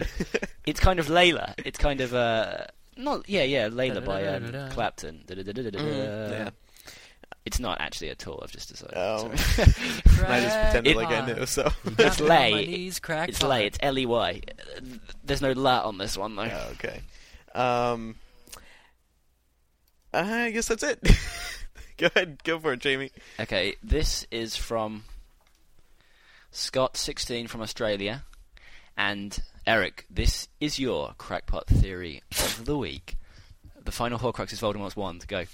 (laughs) It's kind of Layla. It's kind of uh, not yeah yeah Layla by um, Clapton. Mm, yeah. It's not actually at all. I've just decided. Oh. Sorry. I just pretended like I knew. So. (laughs) It's lay. knees, It's. Lay. It's L E Y. There's no la on this one though. Oh, okay. Um. I guess that's it. (laughs) go ahead, go for it, Jamie. Okay, this is from Scott, 16 from Australia, and Eric. This is your crackpot theory of the week. The final Horcrux is Voldemort's wand. Go.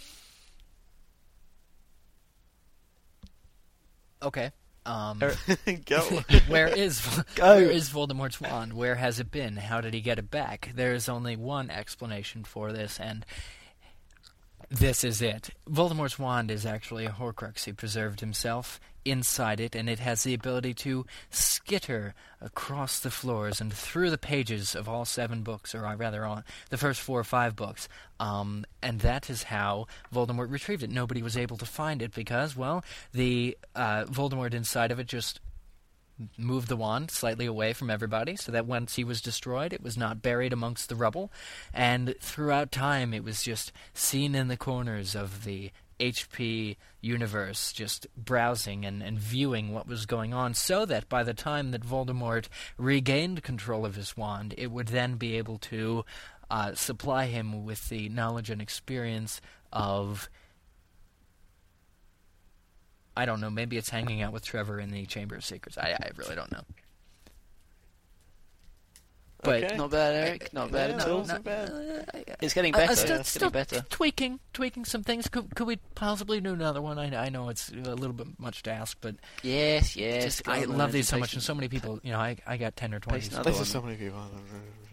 Okay. Um, (laughs) go. (laughs) where is Go. where is Voldemort's wand? Where has it been? How did he get it back? There is only one explanation for this, and this is it. Voldemort's wand is actually a Horcrux. He preserved himself inside it, and it has the ability to skitter across the floors and through the pages of all seven books, or uh, rather, the first four or five books. Um, and that is how Voldemort retrieved it. Nobody was able to find it because, well, the uh, Voldemort inside of it just moved the wand slightly away from everybody so that once he was destroyed, it was not buried amongst the rubble. And throughout time, it was just seen in the corners of the HP universe, just browsing and, and viewing what was going on, so that by the time that Voldemort regained control of his wand, it would then be able to uh, supply him with the knowledge and experience of I don't know. Maybe it's hanging out with Trevor in the Chamber of Secrets. I, I really don't know. But Okay. Not bad, Eric. Not bad Yeah, at all. not so bad. It's getting Uh, better. uh, still, it's still getting better. tweaking, tweaking some things. Could, could we possibly do another one? I, I know it's a little bit much to ask, but Yes, yes. just, I love these so much, and so many people. You know, I I got ten or twenty. This one. is so many people.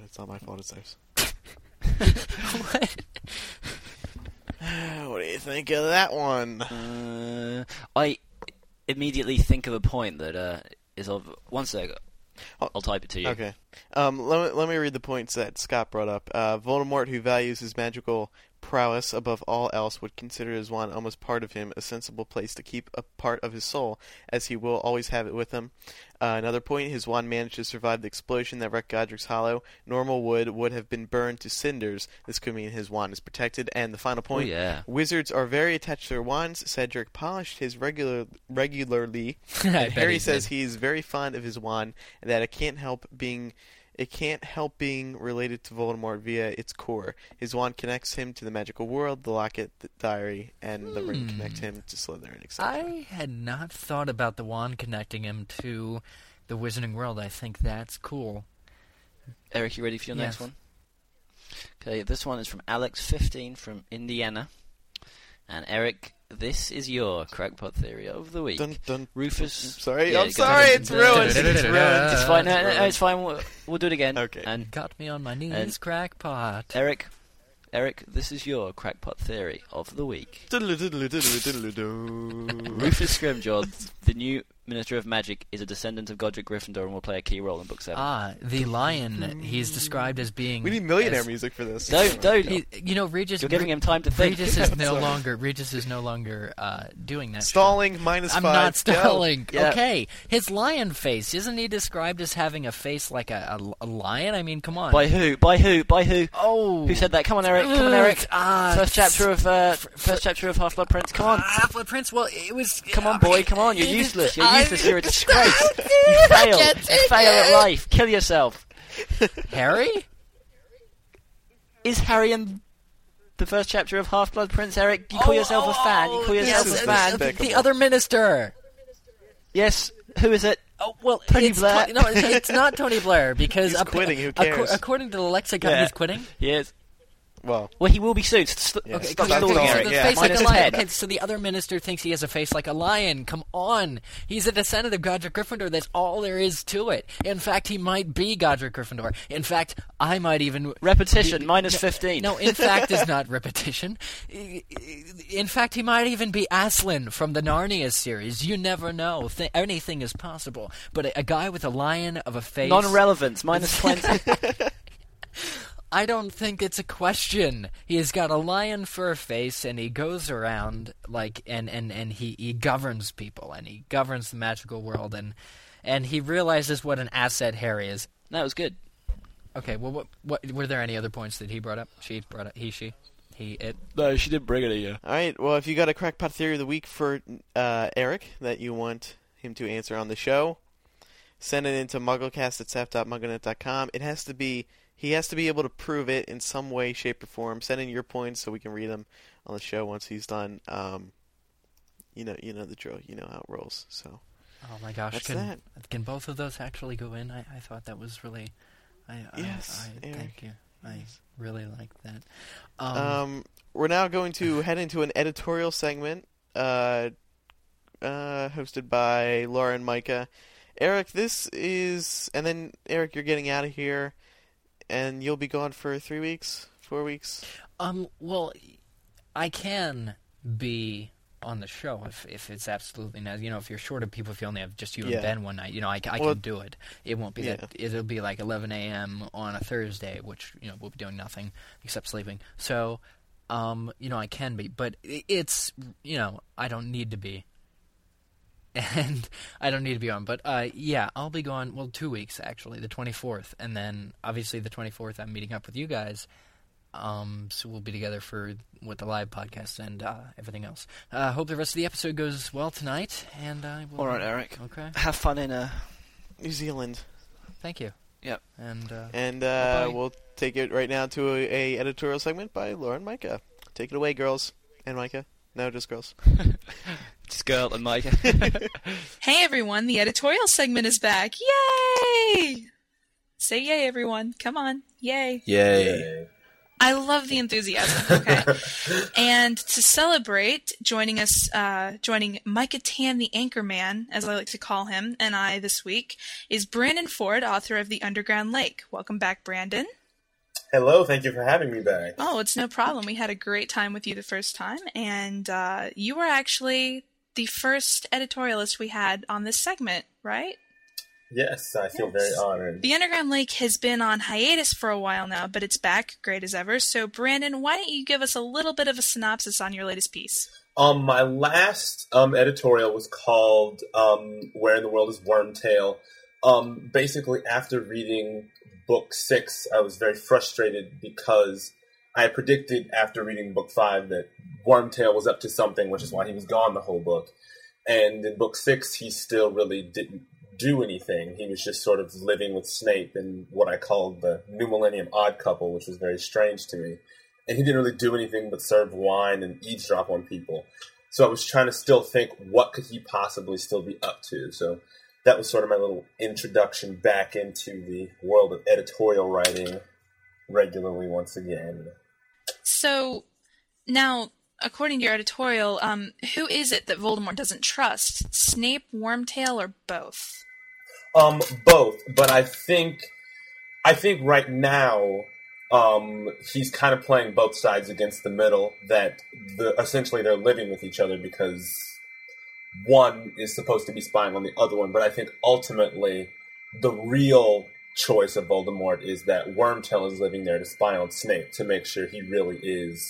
It's not my fault. It's theirs. (laughs) (laughs) What? (sighs) What do you think of that one? Uh, I immediately think of a point that uh, is of. One sec. Oh, I'll type it to you. Okay. Um, let, me, let me read the points that Scott brought up. Uh, Voldemort, who values his magical prowess above all else, would consider his wand almost part of him, a sensible place to keep a part of his soul, as he will always have it with him. Uh, another point, his wand managed to survive the explosion that wrecked Godric's Hollow. Normal wood would have been burned to cinders. This could mean his wand is protected. And the final Oh, point, yeah. Wizards are very attached to their wands. Cedric polished his regular regularly. (laughs) And Harry he says he's very fond of his wand, and that it can't help being it can't help being related to Voldemort via its core. His wand connects him to the magical world, the locket, the diary, and the ring hmm. connect him to Slytherin, etc. I had not thought about the wand connecting him to the Wizarding World. I think that's cool. Eric, you ready for your next Yes. one? Okay, this one is from Alex15 from Indiana. And Eric, this is your crackpot theory of the week. Dun, dun. Rufus. Sorry, Yeah, I'm go sorry, it's ruined. (laughs) It's ruined. It's fine. No, no, no, it's fine. We'll, we'll do it again. Okay. And Got me on my knees, And- crackpot. Eric, Eric, this is your crackpot theory of the week. Rufus Scrimgeour, the new Minister of Magic, is a descendant of Godric Gryffindor and will play a key role in Book 7. Ah, the lion. He's described as being. We need millionaire as- music for this. don't, don't. He, you know, Regis. You're giving him time to think. Regis is (laughs) no longer. Regis is no longer uh, doing that. Stalling minus I'm five. not Go. stalling. (laughs) Yeah. Okay, his lion face isn't he described as having a face like a, a, a lion? I mean, come on. By who? By who? By who? oh, Who said that? Come on, Eric. Come on, Eric. Ah, First chapter of uh, first chapter of Half Blood Prince. Come on. Half Blood Prince. Well, it was. Come on, boy. Come on. You're useless. You're I- useless. You're a disgrace. (laughs) You fail. You fail at life. Kill yourself. (laughs) Harry. Is Harry in the first chapter of Half Blood Prince, Eric? You call oh, yourself a fan. You call yourself this a fan. The other minister. Yes. Who is it? Oh well, Tony it's Blair. No, it's, it's not Tony Blair (laughs) because He's up- quitting, who cares? according to the lexicon, Yeah. he's quitting. Yes. Well, Well, he will be soon. St- Yeah. Okay, Stop okay, stalling, okay, so Eric. the Yeah. face like a lion. 10. Okay, so the other minister thinks he has a face like a lion. Come on, he's a descendant of Godric Gryffindor. That's all there is to it. In fact, he might be Godric Gryffindor. In fact, I might even Repetition, be- minus no, 15. No, in fact, is (laughs) not repetition. In fact, he might even be Aslan from the Narnia series. You never know. Th- anything is possible. But a, a guy with a lion of a face. Non-relevance, minus (laughs) 20. (laughs) I don't think it's a question. He's got a lion fur face, and he goes around like and and and he he governs people, and he governs the magical world, and and he realizes what an asset Harry is. That was good. Okay, well, what what were there any other points that he brought up? She brought up he she. He it. No, she didn't bring it here. All right. Well, if you got a crackpot theory of the week for uh, Eric that you want him to answer on the show, send it into mugglecast at saf.mugglenet.com. It has to be he has to be able to prove it in some way, shape, or form. Send in your points so we can read them on the show once he's done. Um, you know, you know the drill. You know how it rolls. So Oh my gosh! That's can that. can both of those actually go in? I, I thought that was really. I, I- Yes, I, Eric. thank you. I really like that. Um, um, we're now going to (laughs) head into an editorial segment, uh, uh, hosted by Laura and Micah. Eric, this is, and then Eric, you're getting out of here, and you'll be gone for three weeks, four weeks. Um. Well, I can be on the show if if it's absolutely not. You know, if you're short of people, if you only have just you Yeah. and Ben one night, you know, I, I Well, can do it. It won't be that. It'll be like 11 a.m. on a Thursday, which you know we'll be doing nothing except sleeping. So, um, you know, I can be, but it's you know I don't need to be. And (laughs) I don't need to be on, but uh, yeah, I'll be gone. Well, two weeks actually, the 24th, and then obviously the 24th, I'm meeting up with you guys. Um, so we'll be together for with the live podcast and uh, everything else. Uh, hope the rest of the episode goes well tonight, and I will. All right, Eric. Okay. Have fun in uh New Zealand, Thank you. Yep. And uh, and uh, we'll take it right now to a, a editorial segment by Lauren Micah. Take it away, girls and Micah. No, just girls. (laughs) just girl and Mike. (laughs) Hey everyone, the editorial segment is back. Yay! Say yay, everyone. Come on. Yay. Yay. I love the enthusiasm. Okay. (laughs) and to celebrate, joining us, uh, joining Micah Tan, the Anchorman, as I like to call him, and I this week, is Brandon Ford, author of The Underground Lake. Welcome back, Brandon. Hello, thank you for having me back. Oh, it's no problem. We had a great time with you the first time, and uh, you were actually the first editorialist we had on this segment, right? Yes, I feel Yes. very honored. The Underground Lake has been on hiatus for a while now, but it's back, great as ever. So, Brandon, why don't you give us a little bit of a synopsis on your latest piece? Um, my last um editorial was called um "Where in the World is Wormtail." Um, basically, after reading book six, I was very frustrated because I predicted after reading book five that Wormtail was up to something, which is why he was gone the whole book. And in book six, he still really didn't do anything. He was just sort of living with Snape in what I called the New Millennium Odd Couple, which was very strange to me. And he didn't really do anything but serve wine and eavesdrop on people. So I was trying to still think, what could he possibly still be up to? So that was sort of my little introduction back into the world of editorial writing regularly once again. So, now, according to your editorial, um, who is it that Voldemort doesn't trust? Snape, Wormtail, or both? Um, both, but I think, I think right now, um, he's kind of playing both sides against the middle. That the essentially they're living with each other because one is supposed to be spying on the other one. But I think ultimately, the real choice of Voldemort is that Wormtail is living there to spy on Snape to make sure he really is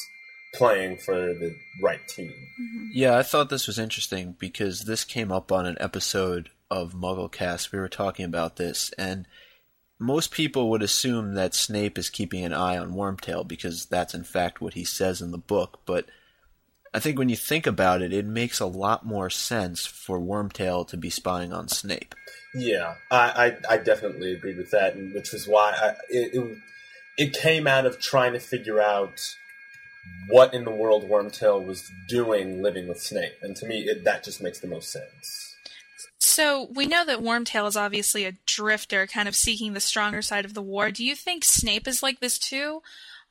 playing for the right team. Mm-hmm. Yeah, I thought this was interesting because this came up on an episode of MuggleCast. We were talking about this, and most people would assume that Snape is keeping an eye on Wormtail because that's in fact what he says in the book. But I think when you think about it, it makes a lot more sense for Wormtail to be spying on Snape. Yeah, I, I, I definitely agree with that, and which was why I, it, it it came out of trying to figure out what in the world Wormtail was doing living with Snape, and to me, it, that just makes the most sense. So, we know that Wormtail is obviously a drifter, kind of seeking the stronger side of the war. Do you think Snape is like this too?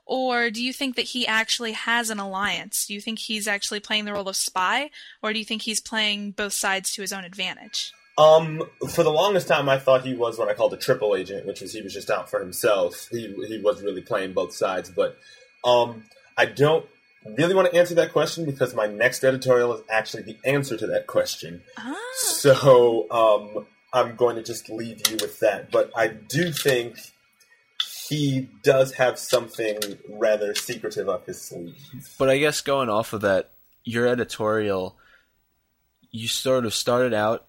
Or do you think that he actually has an alliance? Do you think he's actually playing the role of spy? Or do you think he's playing both sides to his own advantage? Um, for the longest time, I thought he was what I called a triple agent, which was he was just out for himself. He he was really playing both sides, but um, I don't really want to answer that question because my next editorial is actually the answer to that question. Ah. So um, I'm going to just leave you with that. But I do think he does have something rather secretive up his sleeve. But I guess going off of that, your editorial, you sort of started out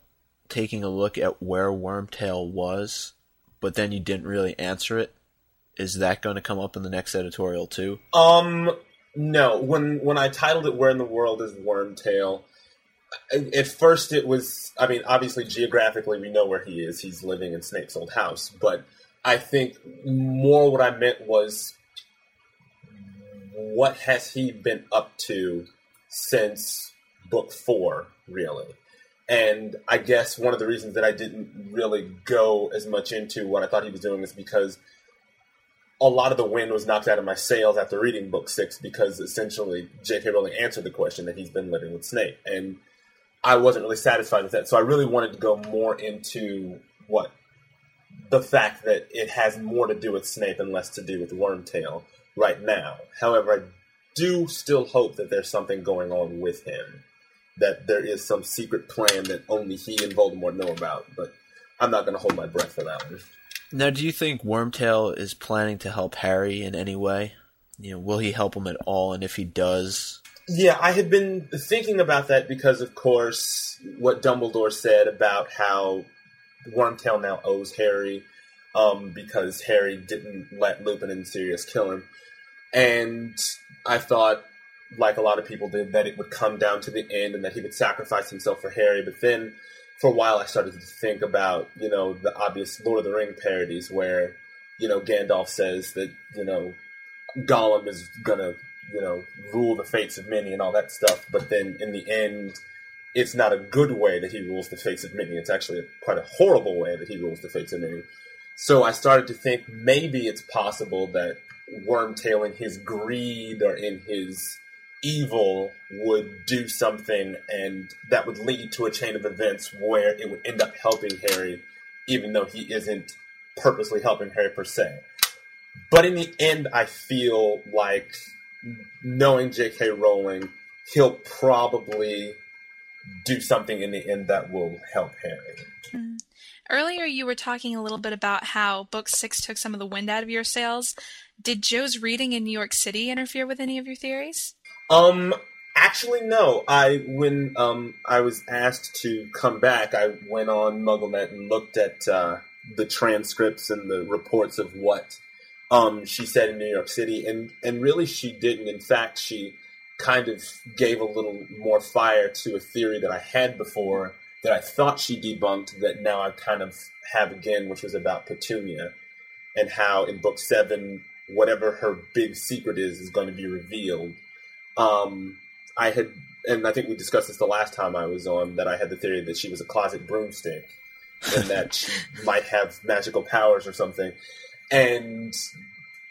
taking a look at where Wormtail was, but then you didn't really answer it. Is that going to come up in the next editorial too? Um, no. When when I titled it "Where in the World is Wormtail," at first it was. I mean, obviously geographically we know where he is. He's living in Snape's old house, but I think more what I meant was what has he been up to since book four, really? And I guess one of the reasons that I didn't really go as much into what I thought he was doing is because a lot of the wind was knocked out of my sails after reading book six because essentially J.K. Rowling answered the question that he's been living with Snape. And I wasn't really satisfied with that. So I really wanted to go more into what the fact that it has more to do with Snape and less to do with Wormtail right now. However, I do still hope that there's something going on with him. That there is some secret plan that only he and Voldemort know about, but I'm not going to hold my breath for that one. Now, do you think Wormtail is planning to help Harry in any way? You know, will he help him at all? And if he does, Yeah, I had been thinking about that because, of course, what Dumbledore said about how Wormtail now owes Harry um, because Harry didn't let Lupin and Sirius kill him. And I thought, like a lot of people did, that it would come down to the end and that he would sacrifice himself for Harry. But then, for a while, I started to think about, you know, the obvious Lord of the Ring parodies where, you know, Gandalf says that, you know, Gollum is gonna, you know, rule the fates of many and all that stuff. But then in the end, it's not a good way that he rules the fates of many. It's actually quite a horrible way that he rules the fates of many. So I started to think maybe it's possible that Wormtail in his greed or in his evil would do something and that would lead to a chain of events where it would end up helping Harry, even though he isn't purposely helping Harry per se. But in the end, I feel like knowing J.K. Rowling, he'll probably do something in the end that will help Harry. Earlier, you were talking a little bit about how book six took some of the wind out of your sails. Did Joe's reading in New York City interfere with any of your theories? Um, actually, no. I when um I was asked to come back, I went on MuggleNet and looked at uh, the transcripts and the reports of what um she said in New York City, and and really she didn't. In fact, she kind of gave a little more fire to a theory that I had before that I thought she debunked that now I kind of have again, which was about Petunia and how in book seven, whatever her big secret is, is going to be revealed. Um, I had, and I think we discussed this the last time I was on, that I had the theory that she was a closet broomstick and that she (laughs) might have magical powers or something. And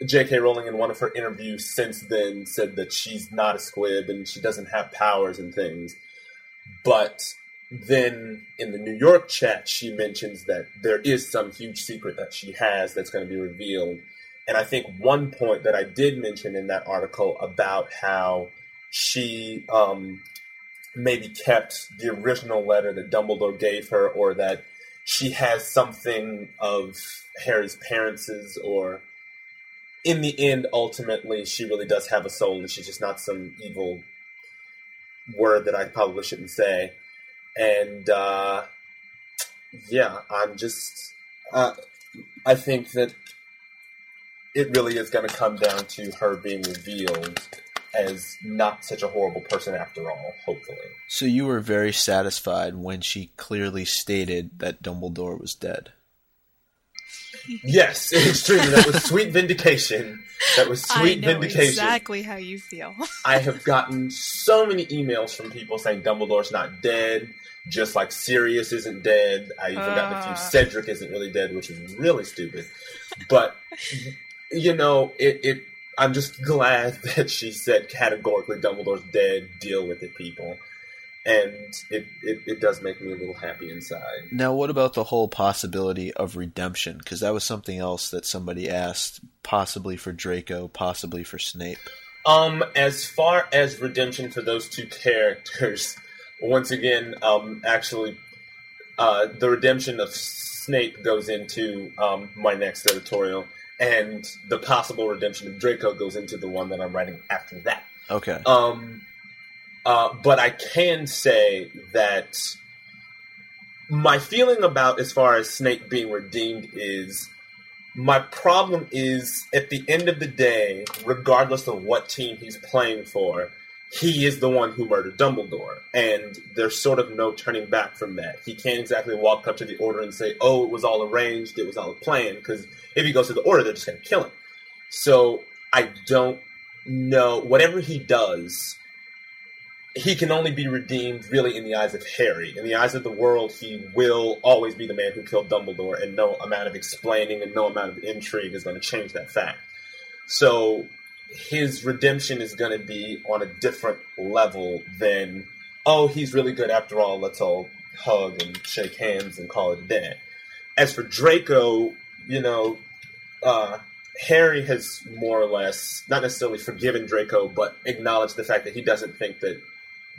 J.K. Rowling, in one of her interviews since then, said that she's not a squib and she doesn't have powers and things. But then in the New York chat, she mentions that there is some huge secret that she has that's going to be revealed. And I think one point that I did mention in that article about how she um, maybe kept the original letter that Dumbledore gave her, or that she has something of Harry's parents's, or in the end, ultimately, she really does have a soul, and she's just not some evil word that I probably shouldn't say. And uh, yeah, I'm just. Uh, I think that it really is going to come down to her being revealed as not such a horrible person after all, hopefully. so you were very satisfied when she clearly stated that Dumbledore was dead. Yes, extremely. That was (laughs) sweet vindication. That was sweet vindication. exactly how you feel. (laughs) I have gotten so many emails from people saying Dumbledore's not dead, just like Sirius isn't dead. I even got a Ah. few Cedric isn't really dead, which is really stupid. But you know, it, it I'm just glad (laughs) that she said categorically Dumbledore's dead, deal with it, people. And it, it, it does make me a little happy inside. Now, what about the whole possibility of redemption? Because that was something else that somebody asked, possibly for Draco, possibly for Snape. Um, as far as redemption for those two characters, (laughs) once again, um, actually, uh, the redemption of Snape goes into um, my next editorial, and the possible redemption of Draco goes into the one that I'm writing after that. Okay. Um, uh, but I can say that my feeling about as far as Snape being redeemed is my problem is at the end of the day, regardless of what team he's playing for, he is the one who murdered Dumbledore, and there's sort of no turning back from that. He can't exactly walk up to the Order and say, "Oh, it was all arranged, it was all a plan," because if he goes to the Order, they're just going to kill him. So I don't know. Whatever he does, he can only be redeemed really in the eyes of Harry. In the eyes of the world, he will always be the man who killed Dumbledore, and no amount of explaining and no amount of intrigue is going to change that fact. So his redemption is going to be on a different level than, oh, he's really good after all, let's all hug and shake hands and call it a day. As for Draco, you know, uh, Harry has more or less, not necessarily forgiven Draco, but acknowledged the fact that he doesn't think that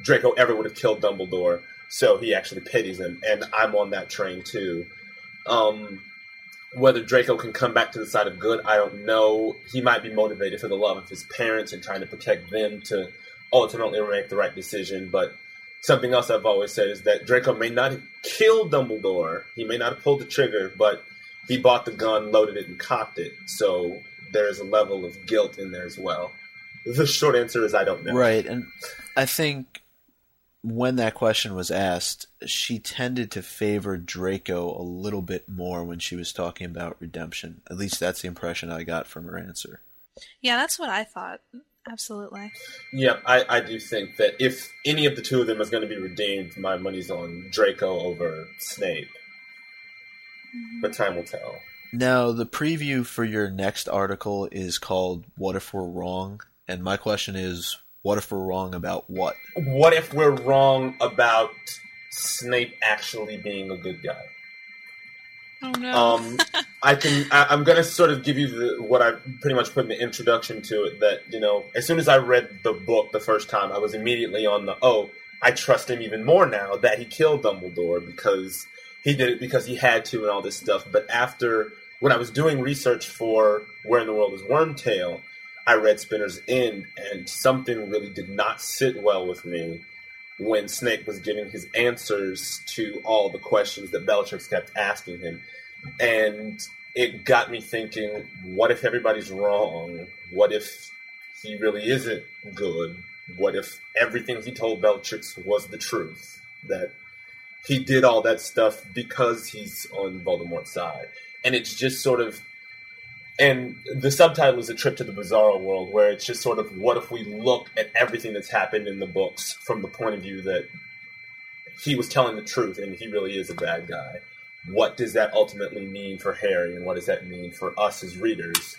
Draco ever would have killed Dumbledore, so he actually pities him, and I'm on that train too. Um, whether Draco can come back to the side of good, I don't know. He might be motivated for the love of his parents and trying to protect them to ultimately make the right decision. But something else I've always said is that Draco may not have killed Dumbledore. He may not have pulled the trigger, but he bought the gun, loaded it, and cocked it. So there's a level of guilt in there as well. The short answer is I don't know. Right, and I think when that question was asked, she tended to favor Draco a little bit more when she was talking about redemption. At least that's the impression I got from her answer. Yeah, that's what I thought. Absolutely. Yeah, I, I do think that if any of the two of them is going to be redeemed, my money's on Draco over Snape. Mm-hmm. But time will tell. Now, the preview for your next article is called What If We're Wrong? And my question is what if we're wrong about what? What if we're wrong about Snape actually being a good guy? Oh no. Um, (laughs) I can. I, am going to sort of give you the, what I pretty much put in the introduction to it. That you know, as soon as I read the book the first time, I was immediately on the oh, I trust him even more now that he killed Dumbledore because he did it because he had to and all this stuff. But after when I was doing research for Where in the World is Wormtail, I read Spinner's End, and something really did not sit well with me when Snape was giving his answers to all the questions that Bellatrix kept asking him. And it got me thinking, what if everybody's wrong? What if he really isn't good? What if everything he told Bellatrix was the truth? That he did all that stuff because he's on Voldemort's side. And it's just sort of and the subtitle is a trip to the bizarro world where it's just sort of what if we look at everything that's happened in the books from the point of view that he was telling the truth and he really is a bad guy what does that ultimately mean for harry and what does that mean for us as readers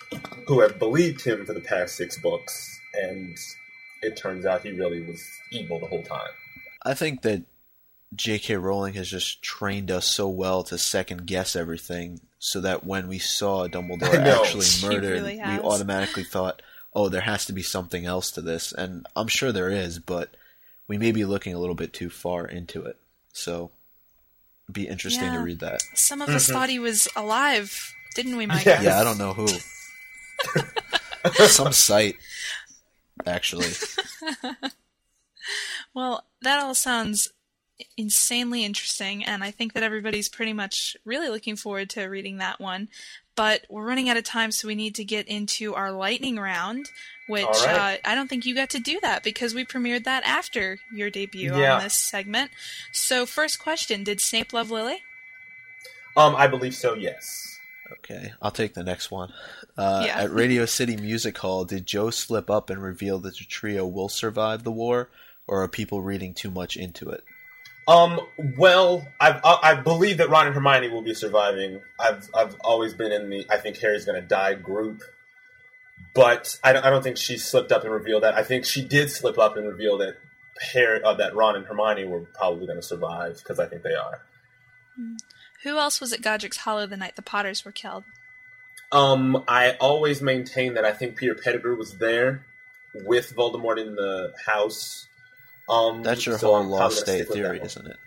who have believed him for the past six books and it turns out he really was evil the whole time i think that J.K. Rowling has just trained us so well to second guess everything so that when we saw Dumbledore (laughs) actually murdered, really we automatically thought, "Oh, there has to be something else to this," and I'm sure there is, but we may be looking a little bit too far into it. So, it'd be interesting yeah. to read that. Some of us mm-hmm. thought he was alive, didn't we, Mike? Yeah, yeah I don't know who. (laughs) Some site, actually. (laughs) well, that all sounds insanely interesting, and I think that everybody's pretty much really looking forward to reading that one. But we're running out of time, so we need to get into our lightning round, which right. uh, I don't think you got to do that because we premiered that after your debut yeah. on this segment. So, first question Did Snape love Lily? Um, I believe so, yes. Okay, I'll take the next one. Uh, yeah. At Radio City Music Hall, did Joe slip up and reveal that the trio will survive the war, or are people reading too much into it? Um. Well, I, I believe that Ron and Hermione will be surviving. I've I've always been in the I think Harry's going to die group, but I don't, I don't think she slipped up and revealed that. I think she did slip up and reveal that Harry uh, that Ron and Hermione were probably going to survive because I think they are. Hmm. Who else was at Godric's Hollow the night the Potters were killed? Um, I always maintain that I think Peter Pettigrew was there with Voldemort in the house um, That's your so whole lost state theory, isn't it?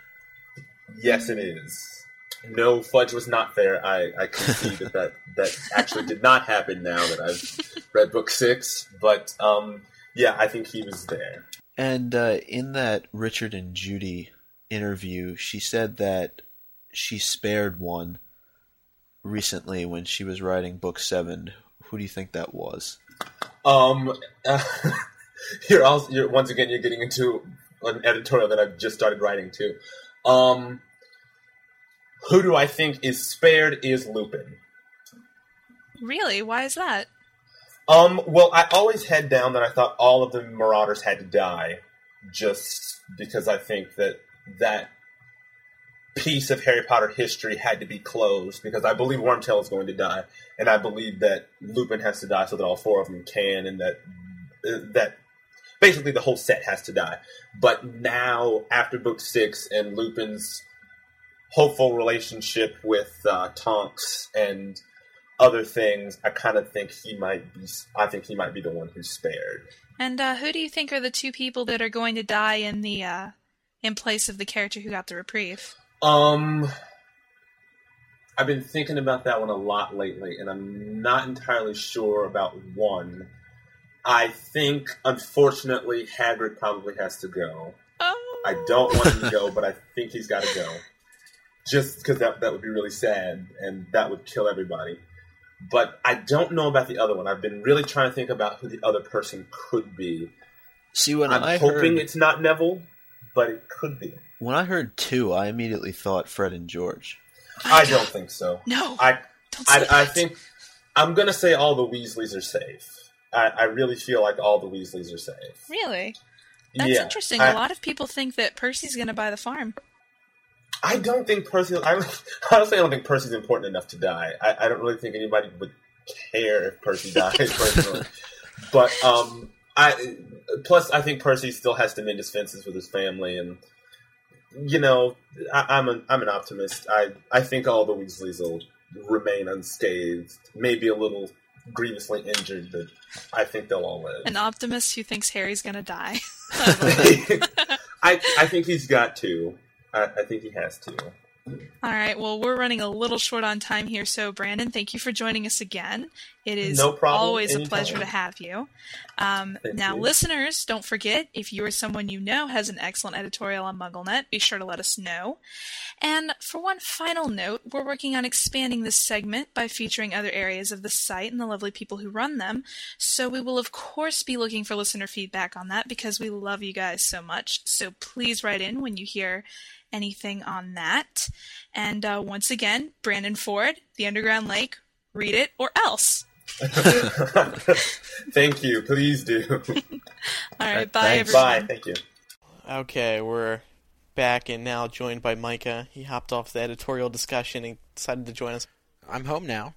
Yes, it is. no, Fudge was not there. I, I concede that, that that actually did not happen now that I've read book six. But um, yeah, I think he was there. And uh, in that Richard and Judy interview, she said that she spared one recently when she was writing book seven. Who do you think that was? Um, uh, (laughs) you're also you're, once again you're getting into an editorial that I've just started writing too. Um, who do I think is spared is Lupin. Really? Why is that? Um, well, I always had down that I thought all of the Marauders had to die, just because I think that that piece of Harry Potter history had to be closed because I believe Wormtail is going to die, and I believe that Lupin has to die so that all four of them can, and that uh, that basically the whole set has to die. But now, after book six and Lupin's hopeful relationship with uh, Tonks and other things, I kind of think he might be. I think he might be the one who's spared. And uh, who do you think are the two people that are going to die in the uh, in place of the character who got the reprieve? Um, I've been thinking about that one a lot lately, and I'm not entirely sure about one. I think, unfortunately, Hagrid probably has to go. Oh. I don't want him to go, but I think he's got to go. Just because that, that would be really sad, and that would kill everybody. But I don't know about the other one. I've been really trying to think about who the other person could be. See, when I'm I hoping heard, it's not Neville, but it could be. when I heard two, I immediately thought Fred and George. I don't think so. No. I don't say I, I think I'm gonna say all the Weasleys are safe. I, I really feel like all the Weasleys are safe. Really? That's yeah, interesting. I, A lot of people think that Percy's going to buy the farm. I don't think Percy. I (laughs) honestly, I don't think Percy's important enough to die. I, I don't really think anybody would care if Percy (laughs) dies personally. but um, I plus I think Percy still has to mend his fences with his family, and you know, I, I'm an I'm an optimist. I I think all the Weasleys will remain unscathed, maybe a little grievously injured, but I think they'll all live. An optimist who thinks Harry's going to die. (laughs) (laughs) I I think he's got to. I, I think he has to. All right. Well, we're running a little short on time here, so Brandon, thank you for joining us again. It is No problem. always a pleasure to have you. Um, now, you. listeners, don't forget if you or someone you know has an excellent editorial on MuggleNet, be sure to let us know. And for one final note, we're working on expanding this segment by featuring other areas of the site and the lovely people who run them. So we will, of course, be looking for listener feedback on that because we love you guys so much. So please write in when you hear anything on that. And uh, once again, Brandon Ford, The Underground Lake, read it or else. (laughs) Thank you. Please do. (laughs) All right, bye thanks. everyone. Bye. Thank you. Okay, we're back and now joined by Micah. He hopped off the editorial discussion and decided to join us. I'm home now.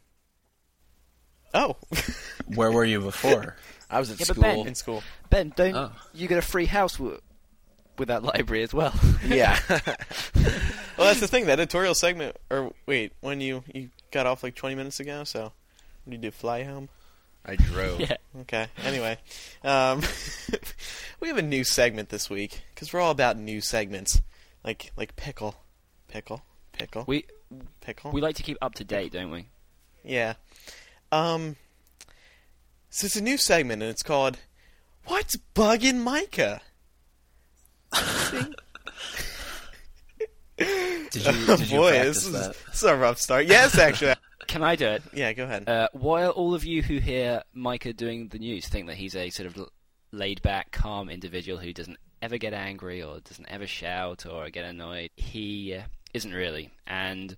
Oh, (laughs) Where were you before? I was at Yeah, school. Ben- in school. Ben, don't Oh. you get a free house w- with that library as well? yeah. (laughs) Well, that's the thing. The editorial segment, or wait, when you you got off like 20 minutes ago, so what did you do? Fly home? I drove. yeah. Okay. Anyway, um, (laughs) we have a new segment this week because we're all about new segments, like like pickle, pickle, pickle, We pickle. we like to keep up to date, don't we? Yeah. Um. So it's a new segment, and it's called "What's Bugging Micah." (laughs) Did you, (laughs) did you boy, practice this is, that? this is a rough start. Yes, actually. (laughs) Can I do it? yeah, go ahead. Uh, while all of you who hear Micah doing the news think that he's a sort of l- laid-back, calm individual who doesn't ever get angry or doesn't ever shout or get annoyed, he uh, isn't really. And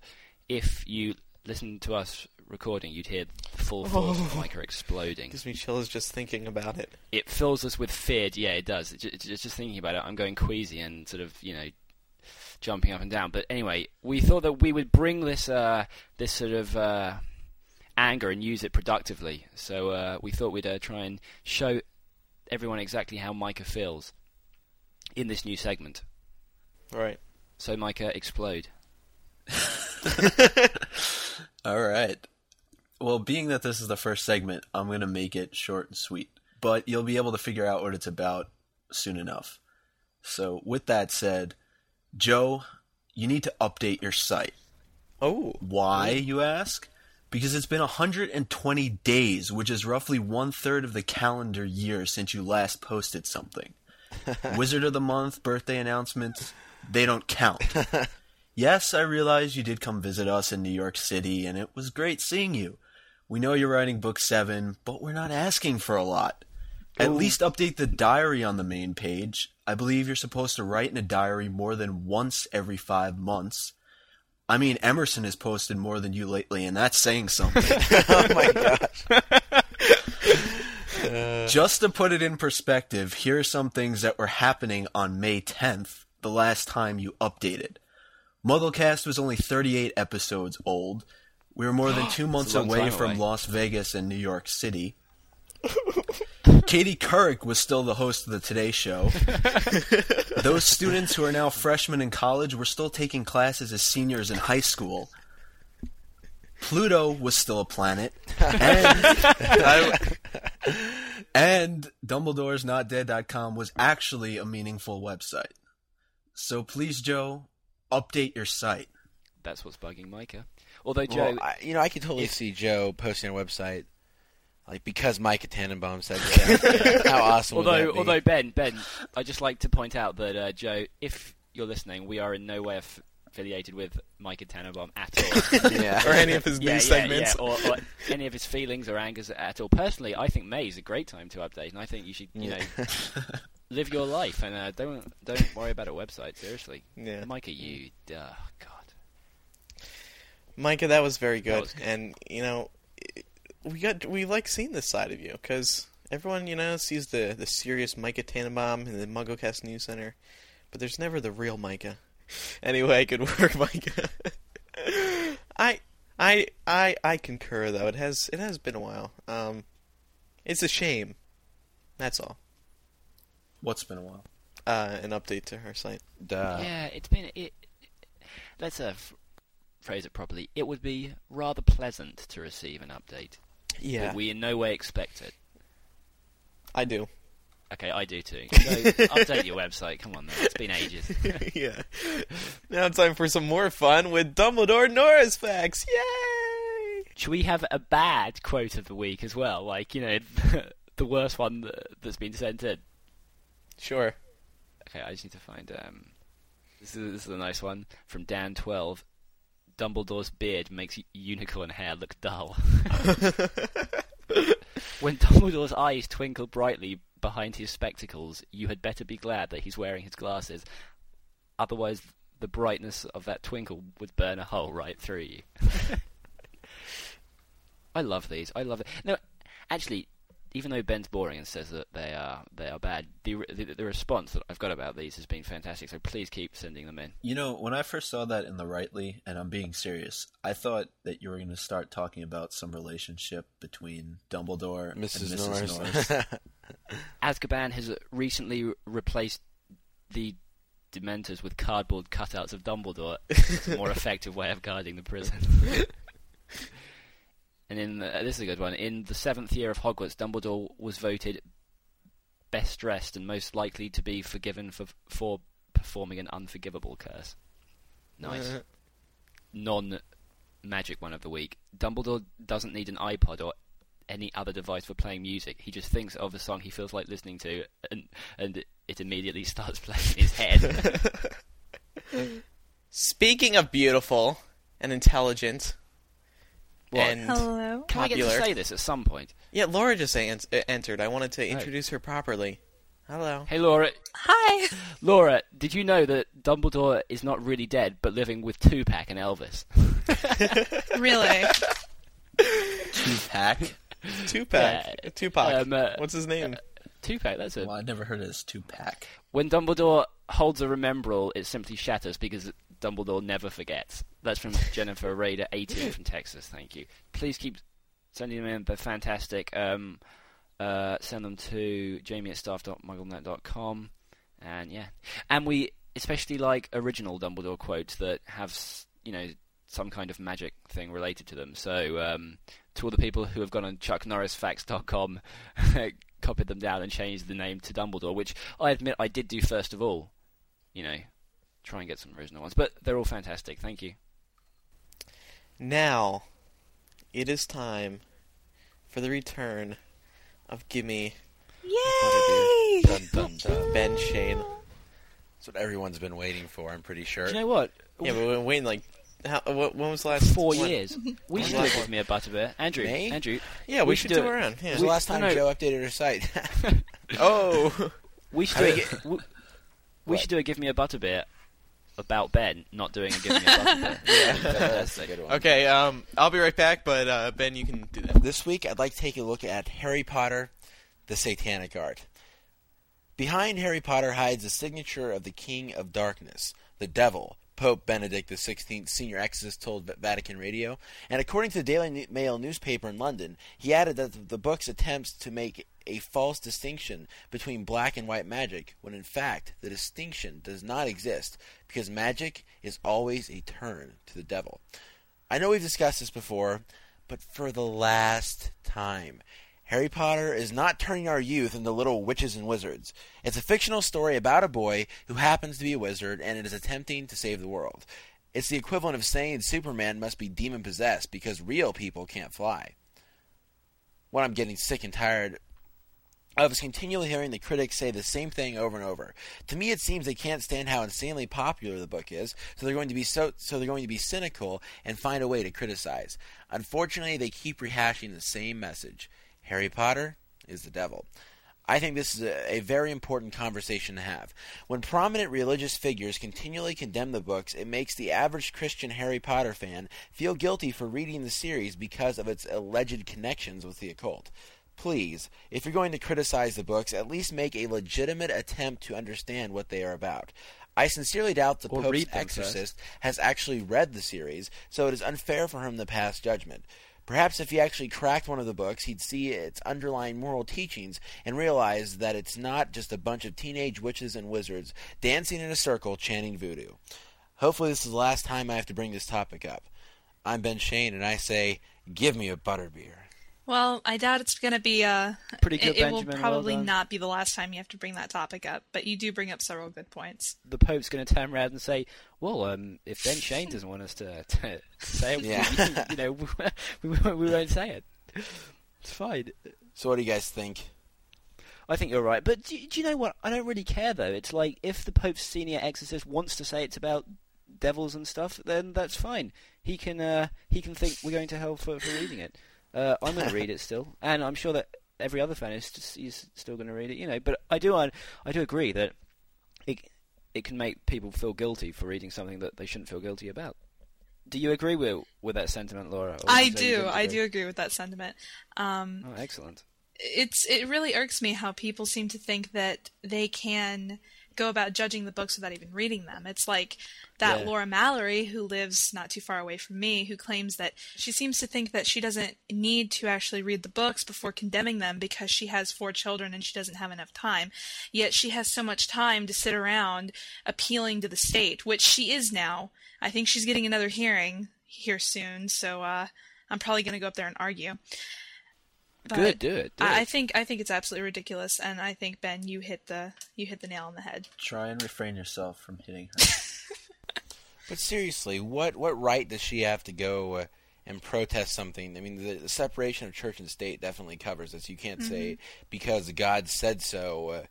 if you listen to us recording, you'd hear the full (laughs) force of Micah exploding. Gives me chills just thinking about it. It fills us with fear. Yeah, it does. It, ju- it's just, just thinking about it, I'm going queasy and sort of, you know, jumping up and down. But anyway, we thought that we would bring this uh, this sort of uh, anger and use it productively. So uh, we thought we'd uh, try and show everyone exactly how Micah feels in this new segment. Right. So Micah, explode. (laughs) All right. Well, being that this is the first segment, I'm going to make it short and sweet. But you'll be able to figure out what it's about soon enough. So, with that said, Joe, you need to update your site. Oh, Why, you ask? Because it's been 120 days, which is roughly one third of the calendar year since you last posted something. (laughs) Wizard of the Month, birthday announcements, they don't count. (laughs) yes, I realize you did come visit us in New York City, and it was great seeing you. We know you're writing book seven, but we're not asking for a lot. At least update the diary on the main page. I believe you're supposed to write in a diary more than once every five months. I mean, Emerson has posted more than you lately, and that's saying something. (laughs) oh my gosh. (laughs) Just to put it in perspective, here are some things that were happening on May 10th, the last time you updated. Mugglecast was only 38 episodes old. We were more than (gasps) two months long away from away. Las Vegas and New York City. (laughs) Katie Couric was still the host of the Today Show. (laughs) Those students who are now freshmen in college were still taking classes as seniors in high school. Pluto was still a planet, and, (laughs) and Dumbledore's NotDead.com was actually a meaningful website. So please, Joe, update your site. That's what's bugging Micah. Although Joe, Well, I, you know, I could totally if- see Joe posting a website, like because Micah Tannenbaum said that. (laughs) How awesome! would although that be? although Ben Ben, I just like to point out that uh, Joe, if you're listening, we are in no way aff- affiliated with Micah Tannenbaum at all. (laughs) yeah, or any of his yeah, news yeah, segments. yeah, or, or any of his feelings or angers at all. Personally, I think May is a great time to update, and I think you should, you know, (laughs) live your life and uh, don't don't worry about a website. Seriously, Yeah. Micah, you, uh, God, Micah, that was very good. was good. And you know, we got we like seeing this side of you because everyone you know sees the the serious Micah Tannenbaum in the MuggleCast News Center, but there's never the real Micah. (laughs) Anyway, good work, (laughs) Micah. I I I I concur though. It has it has been a while. Um, it's a shame. That's all. What's been a while? Uh, an update to her site. Duh. yeah, it's been. It, let's uh, f- phrase it properly. It would be rather pleasant to receive an update. Yeah, But we in no way expect it. I do. Okay, I do too. (laughs) So update your website. Come on, man. It's been ages. (laughs) yeah. Now it's time for some more fun with Dumbledore Norris facts. Yay! Should we have a bad quote of the week as well? Like, you know, (laughs) the worst one that, that's been sent in. Sure. Okay, I just need to find. Um, this is this is a nice one from Dan Twelve. Dumbledore's beard makes unicorn hair look dull. (laughs) when Dumbledore's eyes twinkle brightly behind his spectacles, you had better be glad that he's wearing his glasses. Otherwise, the brightness of that twinkle would burn a hole right through you. (laughs) (laughs) I love these. I love it. No, actually, even though Ben's boring and says that they are they are bad, the, the the response that I've got about these has been fantastic. So please keep sending them in. You know, when I first saw that in the Rightly, and I'm being serious, I thought that you were going to start talking about some relationship between Dumbledore Mrs. and Mrs. Norris. Norris. (laughs) Azkaban has recently replaced the Dementors with cardboard cutouts of Dumbledore. It's a more (laughs) effective way of guarding the prison. (laughs) and in the, uh, this is a good one. In the seventh year of Hogwarts, Dumbledore was voted best dressed and most likely to be forgiven for for performing an unforgivable curse. Nice. Non magic one of the week. Dumbledore doesn't need an iPod or any other device for playing music. He just thinks of a song he feels like listening to, and and it immediately (laughs) starts playing in his head. (laughs) Speaking of beautiful and intelligent, What? and Hello. Can I get popular. to say this at some point? yeah, Laura just an- uh, entered. I wanted to introduce her properly. Hello. Hey, Laura. Hi. Laura, did you know that Dumbledore is not really dead, but living with Tupac and Elvis? (laughs) Really? Tupac. pack. Tupac. Yeah, Tupac. um, uh, What's his name? Tupac, that's it. Well, I never heard of this two pack. When Dumbledore holds a remembrall, it simply shatters because Dumbledore never forgets. That's from (laughs) Jennifer Raider, 18 from Texas. Thank you. Please keep sending them in. They're fantastic. Um, uh, send them to jamie at staff.mugglenet.com. And yeah. And we especially like original Dumbledore quotes that have, you know, some kind of magic thing related to them. So, um, to all the people who have gone on chucknorrisfacts.com, (laughs) copied them down and changed the name to Dumbledore, which I admit I did do first of all. You know, try and get some original ones, but they're all fantastic. Thank you. Now, it is time for the return of Gimme Yay! Dun, dun, dun. Ben Schoen. That's what everyone's been waiting for. I'm pretty sure. Do you know what? Yeah, but we've been waiting like how, what, when was the last Four one? years. We should do When- it with me a butterbeer. Andrew, Me? Andrew, Yeah, we, We should should do do it it. around. Yeah. When was the last time no, no. Joe updated her site? (laughs) oh, we should How do do it. We, we What? should do a give me a butterbeer about Ben, not doing a give me a butterbeer. (laughs) (laughs) That's a good one. okay. Um, I'll be right back, but uh, Ben, you can do that. This week, I'd like to take a look at Harry Potter, the Satanic Art. Behind Harry Potter hides the signature of the King of Darkness, the Devil, Pope Benedict XVI, senior exorcist, told Vatican Radio. And according to the Daily Mail newspaper in London, he added that the book's attempts to make a false distinction between black and white magic, when in fact the distinction does not exist, because magic is always a turn to the devil. I know we've discussed this before, but for the last time. Harry Potter is not turning our youth into little witches and wizards. It's a fictional story about a boy who happens to be a wizard and is attempting to save the world. It's the equivalent of saying Superman must be demon possessed because real people can't fly. What I'm getting sick and tired of was continually hearing the critics say the same thing over and over. To me, it seems they can't stand how insanely popular the book is, so they're going to be so so they're going to be cynical and find a way to criticize. Unfortunately, they keep rehashing the same message. Harry Potter is the devil. I think this is a, a very important conversation to have. When prominent religious figures continually condemn the books, it makes the average Christian Harry Potter fan feel guilty for reading the series because of its alleged connections with the occult. Please, if you're going to criticize the books, at least make a legitimate attempt to understand what they are about. I sincerely doubt the Or Pope's them first. exorcist has actually read the series, so it is unfair for him to pass judgment. Perhaps if he actually cracked one of the books, he'd see its underlying moral teachings and realize that it's not just a bunch of teenage witches and wizards dancing in a circle chanting voodoo. Hopefully, this is the last time I have to bring this topic up. I'm Ben Schoen, and I say, give me a butterbeer. Well, I doubt it's going to be uh Pretty good, It, it will Benjamin, well probably done. not be the last time you have to bring that topic up, but you do bring up several good points. the Pope's going to turn around and say, "Well, um, if Ben Schoen doesn't want us to, to, (laughs) to say it, Yeah. you know, (laughs) we, won't- we won't say it. It's fine." So, what do you guys think? I think you're right, but do, do you know what? I don't really care though. It's like if the Pope's senior exorcist wants to say it's about devils and stuff, then that's fine. He can uh, he can think we're going to hell for, for reading it. Uh, I'm going to read it still, and I'm sure that every other fan is, just, is still going to read it. You know, but I do I, I do agree that it it can make people feel guilty for reading something that they shouldn't feel guilty about. Do you agree with with that sentiment, Laura? I you say you do. I do agree with that sentiment. Um, Oh, excellent. it's it really irks me how people seem to think that they can go about judging the books without even reading them. It's like that Yeah. Laura Mallory who lives not too far away from me who claims that she seems to think that she doesn't need to actually read the books before condemning them because she has four children and she doesn't have enough time. Yet she has so much time to sit around appealing to the state, which she is now. I think she's getting another hearing here soon, so uh I'm probably going to go up there and argue. But- Good, do it. Do I, I think I think it's absolutely ridiculous, and I think Ben, you hit the you hit the nail on the head. Try and refrain yourself from hitting her. (laughs) But seriously, what what right does she have to go uh, and protest something? I mean, the, the separation of church and state definitely covers this. You can't say because God said so. Uh,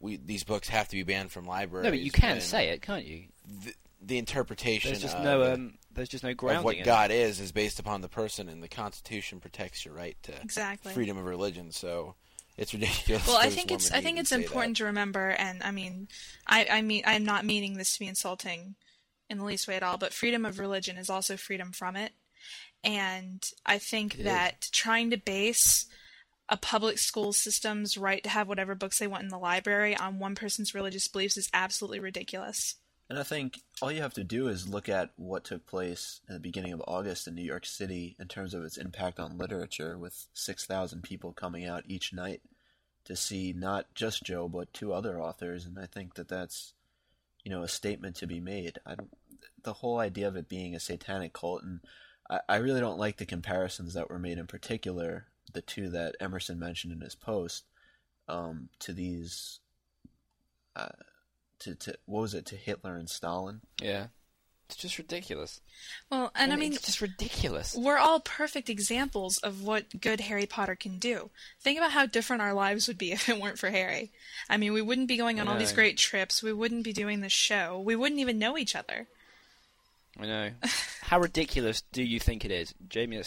we these books have to be banned from libraries. no, but you can when say it, can't you? The, the interpretation There's just of, no um, there's just no of what in. God is is based upon the person, and the Constitution protects your right to Exactly. freedom of religion. So it's ridiculous. Well, I think it's I think it's important that. to remember, and I mean, I I mean I'm not meaning this to be insulting in the least way at all, but freedom of religion is also freedom from it, and I think It is. that trying to base a public school system's right to have whatever books they want in the library on one person's religious beliefs is absolutely ridiculous. And I think all you have to do is look at what took place at the beginning of August in New York City in terms of its impact on literature, with 6,000 people coming out each night to see not just Joe, but two other authors. And I think that that's, you know, a statement to be made. The whole idea of it being a satanic cult, and I, I really don't like the comparisons that were made in particular, the two that Emerson mentioned in his post, um, to these. Uh, to, to what was it to Hitler and Stalin? Yeah. It's just ridiculous. Well, and I mean, it's just ridiculous. we're all perfect examples of what good Harry Potter can do. Think about how different our lives would be (laughs) if it weren't for Harry. I mean, we wouldn't be going on all these great trips. We wouldn't be doing this show. We wouldn't even know each other. I know. (laughs) how ridiculous do you think it is? Jamie at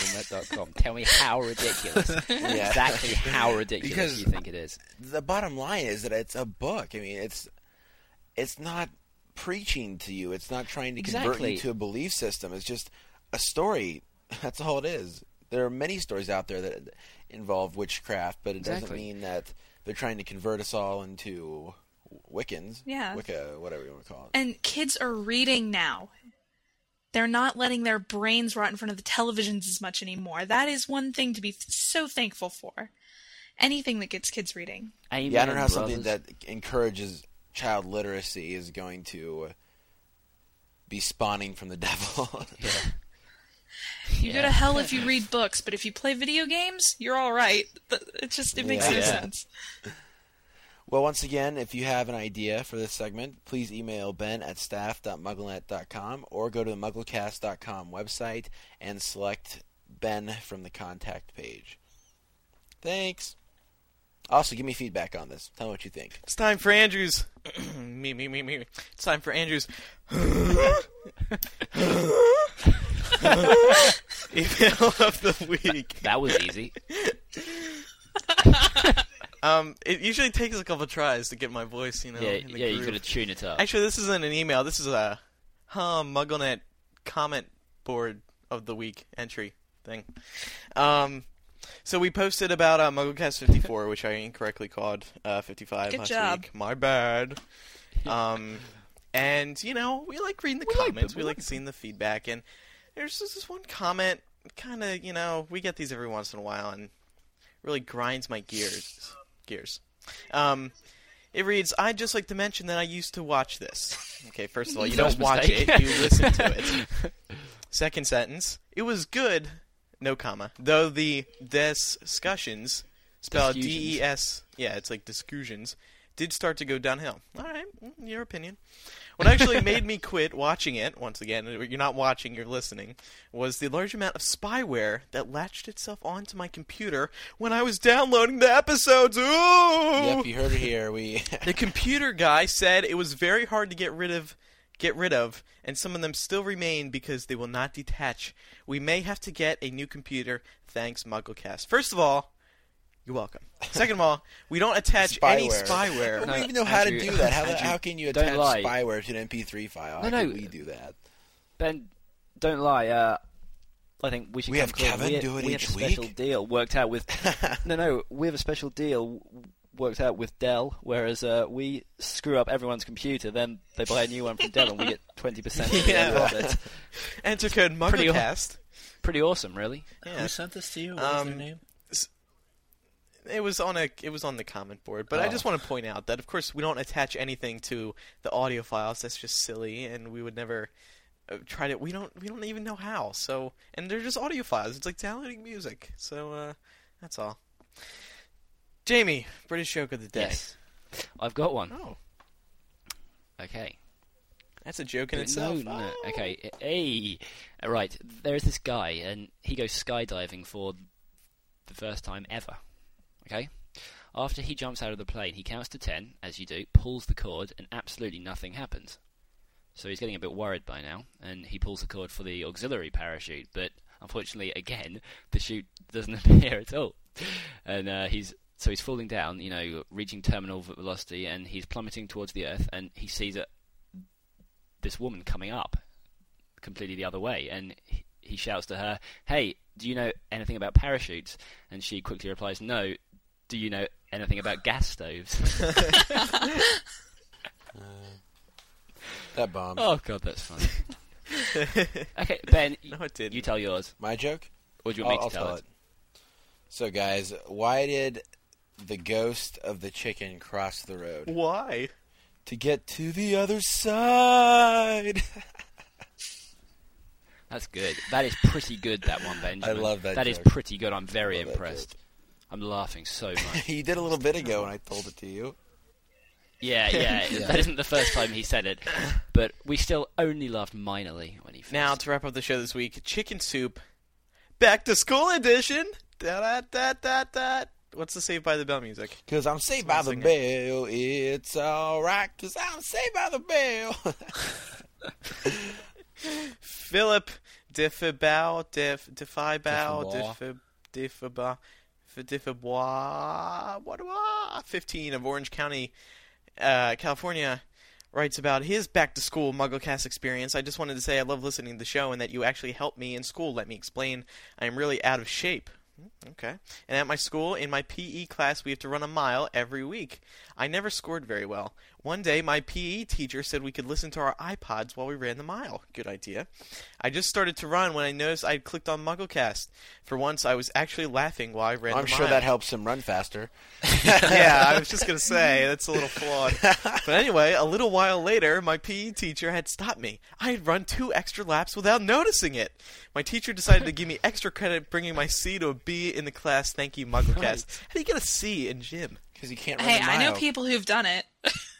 staff.com. Tell me how ridiculous. (laughs) Exactly how ridiculous Because- you think it is? the bottom line is that it's a book. I mean, it's it's not preaching to you. It's not trying to convert you to a belief system. It's just a story. (laughs) That's all it is. There are many stories out there that involve witchcraft, but it doesn't mean that they're trying to convert us all into Wiccans. Yeah. Wicca, whatever you want to call it. And kids are reading now. They're not letting their brains rot in front of the televisions as much anymore. That is one thing to be so thankful for. Anything that gets kids reading. Amen, yeah, I don't know how something that encourages child literacy is going to be spawning from the (laughs) devil. (laughs) You go to hell if you read books, but if you play video games, you're all right. It just it makes no Yeah. sense. Well, once again, if you have an idea for this segment, please email ben at staff.mugglenet.com or go to the mugglecast.com website and select Ben from the contact page. Thanks. Also, give me feedback on this. Tell me what you think. It's time for Andrews. (clears throat) me, me, me, me. It's time for Andrews. (laughs) (laughs) Email of the week. That was easy. (laughs) Um, it usually takes a couple tries to get my voice, you know. yeah, in the yeah, you got to tune it up. Actually, this isn't an email. This is a huh MuggleNet comment board of the week entry thing. Um, so we posted about uh, MuggleCast 54, (laughs) which I incorrectly called uh, 55 Good last job. week. My bad. (laughs) Um, and you know we like reading the We comments. them, we we like like seeing the feedback, and there's just this one comment. Kind of, you know, we get these every once in a while, and really grinds my gears. Gears. Um, it reads, I'd just like to mention that I used to watch this. Okay, first of all, you (laughs) don't watch it, you listen to it. (laughs) Second sentence, it was good, no comma, though the discussions, spelled D-E-S, yeah, it's like discussions, did start to go downhill. All right, mm, your opinion. What actually (laughs) made me quit watching it, once again, you're not watching, you're listening, was the large amount of spyware that latched itself onto my computer when I was downloading the episodes. Ooh! Yep, you heard it here. We (laughs) The computer guy said it was very hard to get rid of get rid of and some of them still remain because they will not detach. We may have to get a new computer. Thanks MuggleCast. First of all, you're welcome. Second of all, we don't attach any Spyware. spyware. we don't even know how Andrew- to do that. How, Andrew, how can you attach lie. spyware to an MP3 file? No, how can no. we do that? Ben, don't lie. Uh, I think we should. We come have clean. Kevin we, do it we each have a special week? deal worked out with. (laughs) no, no, we have a special deal worked out with Dell. Whereas uh, we screw up everyone's computer, then they buy a new one from Dell, and we get twenty percent of Yeah. the profit. Enter code Pretty aw- MuggleCast. Pretty awesome, really. Yeah. Who sent this to you? What was Um, their name? It was on a it was on the comment board, but I Oh. just want to point out that of course we don't attach anything to the audio files. That's just silly, and we would never uh, try to. We don't we don't even know how. So and they're just audio files. It's like downloading music. So uh, that's all. Jamie, British joke of the day. Yes, I've got one. Oh, Okay. that's a joke in No, itself. no, Oh. okay. Hey, right. There is this guy, and he goes skydiving for the first time ever. Okay. After he jumps out of the plane, he counts to ten, as you do, pulls the cord, and absolutely nothing happens. So he's getting a bit worried by now, and he pulls the cord for the auxiliary parachute, but unfortunately, again, (laughs) the chute doesn't (laughs) appear at all. And uh, he's so he's falling down, you know, reaching terminal velocity, and he's plummeting towards the earth, and he sees a, this woman coming up completely the other way, and he, he shouts to her, "Hey, do you know anything about parachutes?" And she quickly replies, "No." Do you know anything about gas stoves? (laughs) (laughs) Uh, that bomb. oh god, that's funny. (laughs) okay, Ben, No, it didn't. you tell yours, My joke? or do you want I'll, me to I'll tell, tell it. So, guys, why did the ghost of the chicken cross the road? Why? To get to the other side. That's good. That is pretty good. That one, Benjamin. I love that That is joke. pretty good. I'm very Love that impressed. I'm laughing so much. (laughs) you did a little bit ago when I told it to you. Yeah, yeah, (laughs) yeah. That isn't the first time he said it, but we still only laughed minorly when he. First. Now to wrap up the show this week, chicken soup, back to school edition. Da da da da da. What's the Saved by the Bell music? Because I'm Saved by the it. Bell. It's all right. Because I'm Saved by the Bell. (laughs) Philip Diffie Bow, Diff Diffie Bow, Diffie 15 of Orange County, uh, California, writes about his back to school MuggleCast experience. I just wanted to say I love listening to the show and that you actually helped me in school. Let me explain. I am really out of shape. Hmm, okay. And at my school, in my PE class, we have to run a mile every week. I never scored very well. One day, my PE teacher said we could listen to our iPods while we ran the mile. Good idea. I just started to run when I noticed I had clicked on MuggleCast. For once, I was actually laughing while I ran I'm the sure mile. that helps him run faster. (laughs) (laughs) yeah, I was just gonna say that's a little flawed. (laughs) But anyway, a little while later, my PE teacher had stopped me. I had run two extra laps without noticing it. My teacher decided to give me extra credit, bringing my C to a B in the class. Thank you, MuggleCast. How do you get a C in gym? Because he can't run Hey, the I know people who've done it.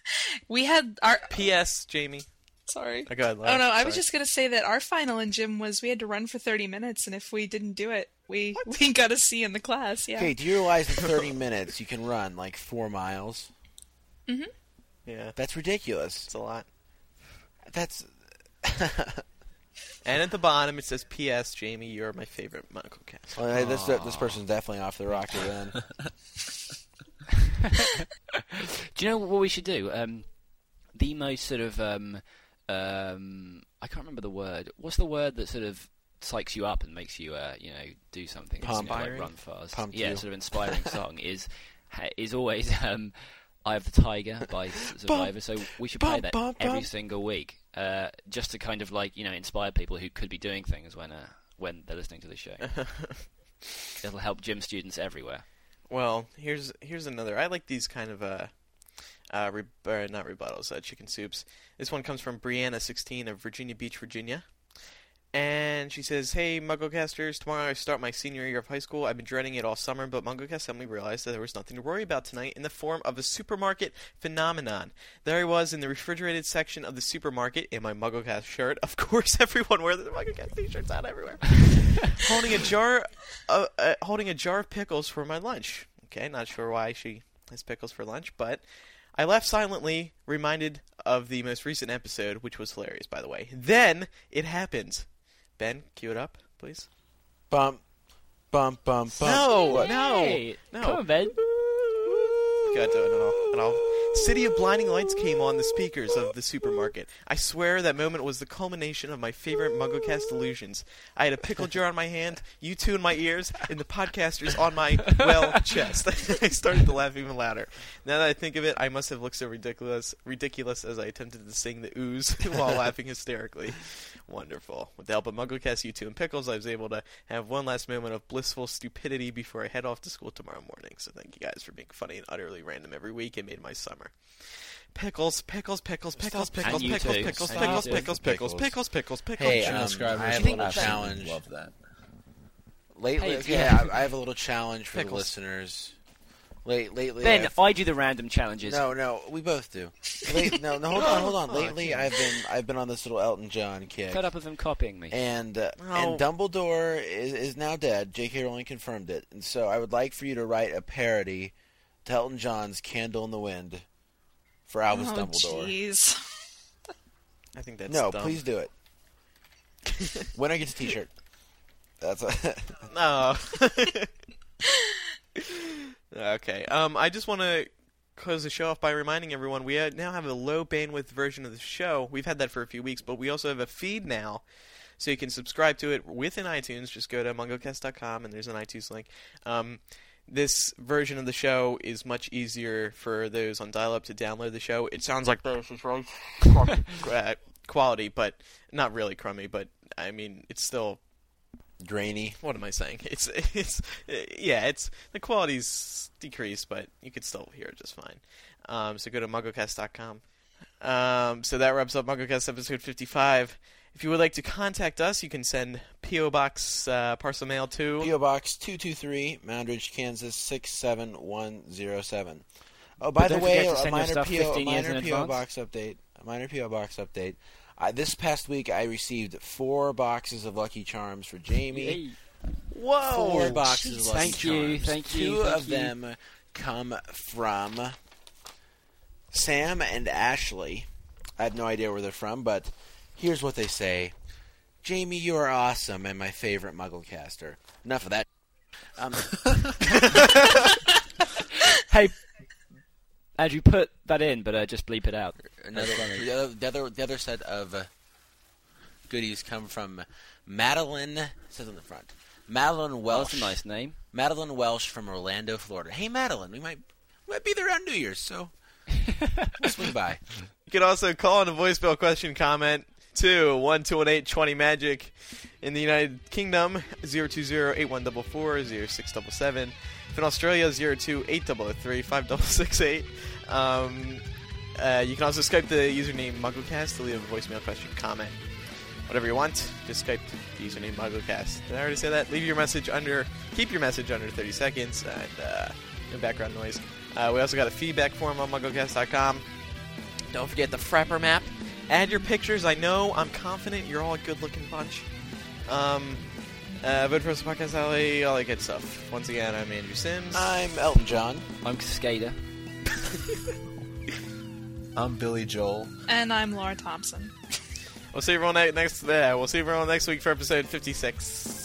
(laughs) we had our. P.S. Jamie. Sorry. Oh, go ahead, Oh Laura. no, I was just gonna say that our final in gym was we had to run for 30 minutes, and if we didn't do it, we we got a C in the class. Yeah. Okay, do you realize in 30 (laughs) minutes you can run like four miles? Mm-hmm. Yeah, That's ridiculous. it's a lot. That's (laughs) And at the bottom it says, "P.S. Jamie, you're my favorite MuggleCast." well, this this person's definitely off the rocker then. (laughs) Do you know what we should do? Um, the most sort of um, um, I can't remember the word. What's the word that sort of psychs you up and makes you, uh, you know, do something? You know, like run fast. Pumped yeah, you. sort of inspiring (laughs) song is is always um, "Eye of the Tiger" by (laughs) Survivor. So we should play that every single week, uh, just to kind of like you know inspire people who could be doing things when uh, when they're listening to the show. It'll help gym students everywhere. Well, here's here's another. I like these kind of uh, uh, re- uh not rebuttals, uh, chicken soups. This one comes from Brianna, 16 of Virginia Beach, Virginia, and she says, "Hey, MuggleCasters, tomorrow I start my senior year of high school. I've been dreading it all summer, but MuggleCast suddenly realized that there was nothing to worry about tonight in the form of a supermarket phenomenon. There I was in the refrigerated section of the supermarket in my MuggleCast shirt. Of course, (laughs) everyone wears the MuggleCast t-shirts out everywhere." (laughs) holding a jar, uh, uh, holding a jar of pickles for my lunch. Okay, not sure why she has pickles for lunch, but I left silently, reminded of the most recent episode, which was hilarious, by the way. Then it happened. Ben, cue it up, please. bump, bump, bump, bump. No, What? no, Hey, no. come on, Ben. You Got to do it all. And all. City of Blinding Lights came on the speakers of the supermarket. I swear that moment was the culmination of my favorite MuggleCast illusions. I had a pickle jar on my hand, U2 in my ears, and the podcasters on my, well, chest. (laughs) I started to laugh even louder. Now that I think of it, I must have looked so ridiculous ridiculous as I attempted to sing the ooze (laughs) while laughing hysterically. Wonderful. With the help of MuggleCast, U2, and Pickles, I was able to have one last moment of blissful stupidity before I head off to school tomorrow morning. So thank you guys for being funny and utterly random every week. It made my summer. Pickles, pickles, pickles, pickles, pickles, And you pickles, pickles, pickles, pickles, pickles, pickles, pickles, pickles. Hey, um, I have a little challenge. Love that. Lately, yeah, yeah. I, I have a little challenge for the listeners. Late, lately, Ben, I've- I do the random challenges. no, no, we both do. Late, no, no, hold on, hold on. (laughs) Oh, Lately, I've been, I've been on this little Elton John kick. Fed up with them copying me. And uh, No. and Dumbledore is, is now dead. J.K. Rowling confirmed it, and so I would like for you to write a parody to Elton John's "Candle in the Wind" for Albus oh Dumbledore. jeez. I think that's no, dumb. please do it. when (laughs) Winner gets a T-shirt. That's a (laughs) No. (laughs) okay. Um, I just want to close the show off by reminding everyone we uh, now have a low bandwidth version of the show. We've had that for a few weeks, but we also have a feed now. So you can subscribe to it within iTunes. Just go to mugglecast.com and there's an iTunes link. Um, this version of the show is much easier for those on dial-up to download the show. It sounds like this is really (laughs) uh, quality, but not really crummy. But I mean, it's still drainy. what am I saying? It's it's yeah, it's the quality's decreased, but you could still hear it just fine. Um, so go to mugglecast.com. Um, so that wraps up MuggleCast episode 55. If you would like to contact us, you can send PO Box uh, parcel mail to PO Box two two three, Moundridge, Kansas six seven one zero seven. Oh, by the way, a minor, PO, 15 years minor PO box update. A minor PO box update. I, this past week, I received four boxes of Lucky Charms for Jamie. Whoa! Four boxes of Lucky Thank you, Charms. thank you, Two thank of you. them come from Sam and Ashley. I have no idea where they're from, but here's what they say. Jamie, you are awesome and my favorite Mugglecaster. Enough of that. Um, (laughs) Hey, Andrew, put that in, but uh, just bleep it out. Another, the, other, the other the other set of uh, goodies come from Madeline. It says on the front, Madeline Welsh. that's a nice name. Madeline Welsh from Orlando, Florida. Hey, Madeline, we might we might be there on New Year's, so (laughs) swing by. You can also call in a voicemail question comment to 1218 magic in the United Kingdom 020-8144-0677. If in Australia 02-8003-5668. Um, uh, you can also Skype the username MuggleCast to leave a voicemail question comment. Whatever you want, just Skype the username MuggleCast. Did I already say that? Leave your message under, keep your message under 30 seconds and uh, no background noise. Uh, we also got a feedback form on MuggleCast.com. Don't forget the Frapper map. Add your pictures. I know. I'm confident you're all a good-looking bunch. Um, uh, vote for us on Podcast Alley, all that good stuff. Once again, I'm Andrew Sims. I'm Elton John. I'm Skater. (laughs) I'm Billy Joel. And I'm Laura Thompson. we'll see everyone ne- next. Uh, we'll see everyone next week for episode 56.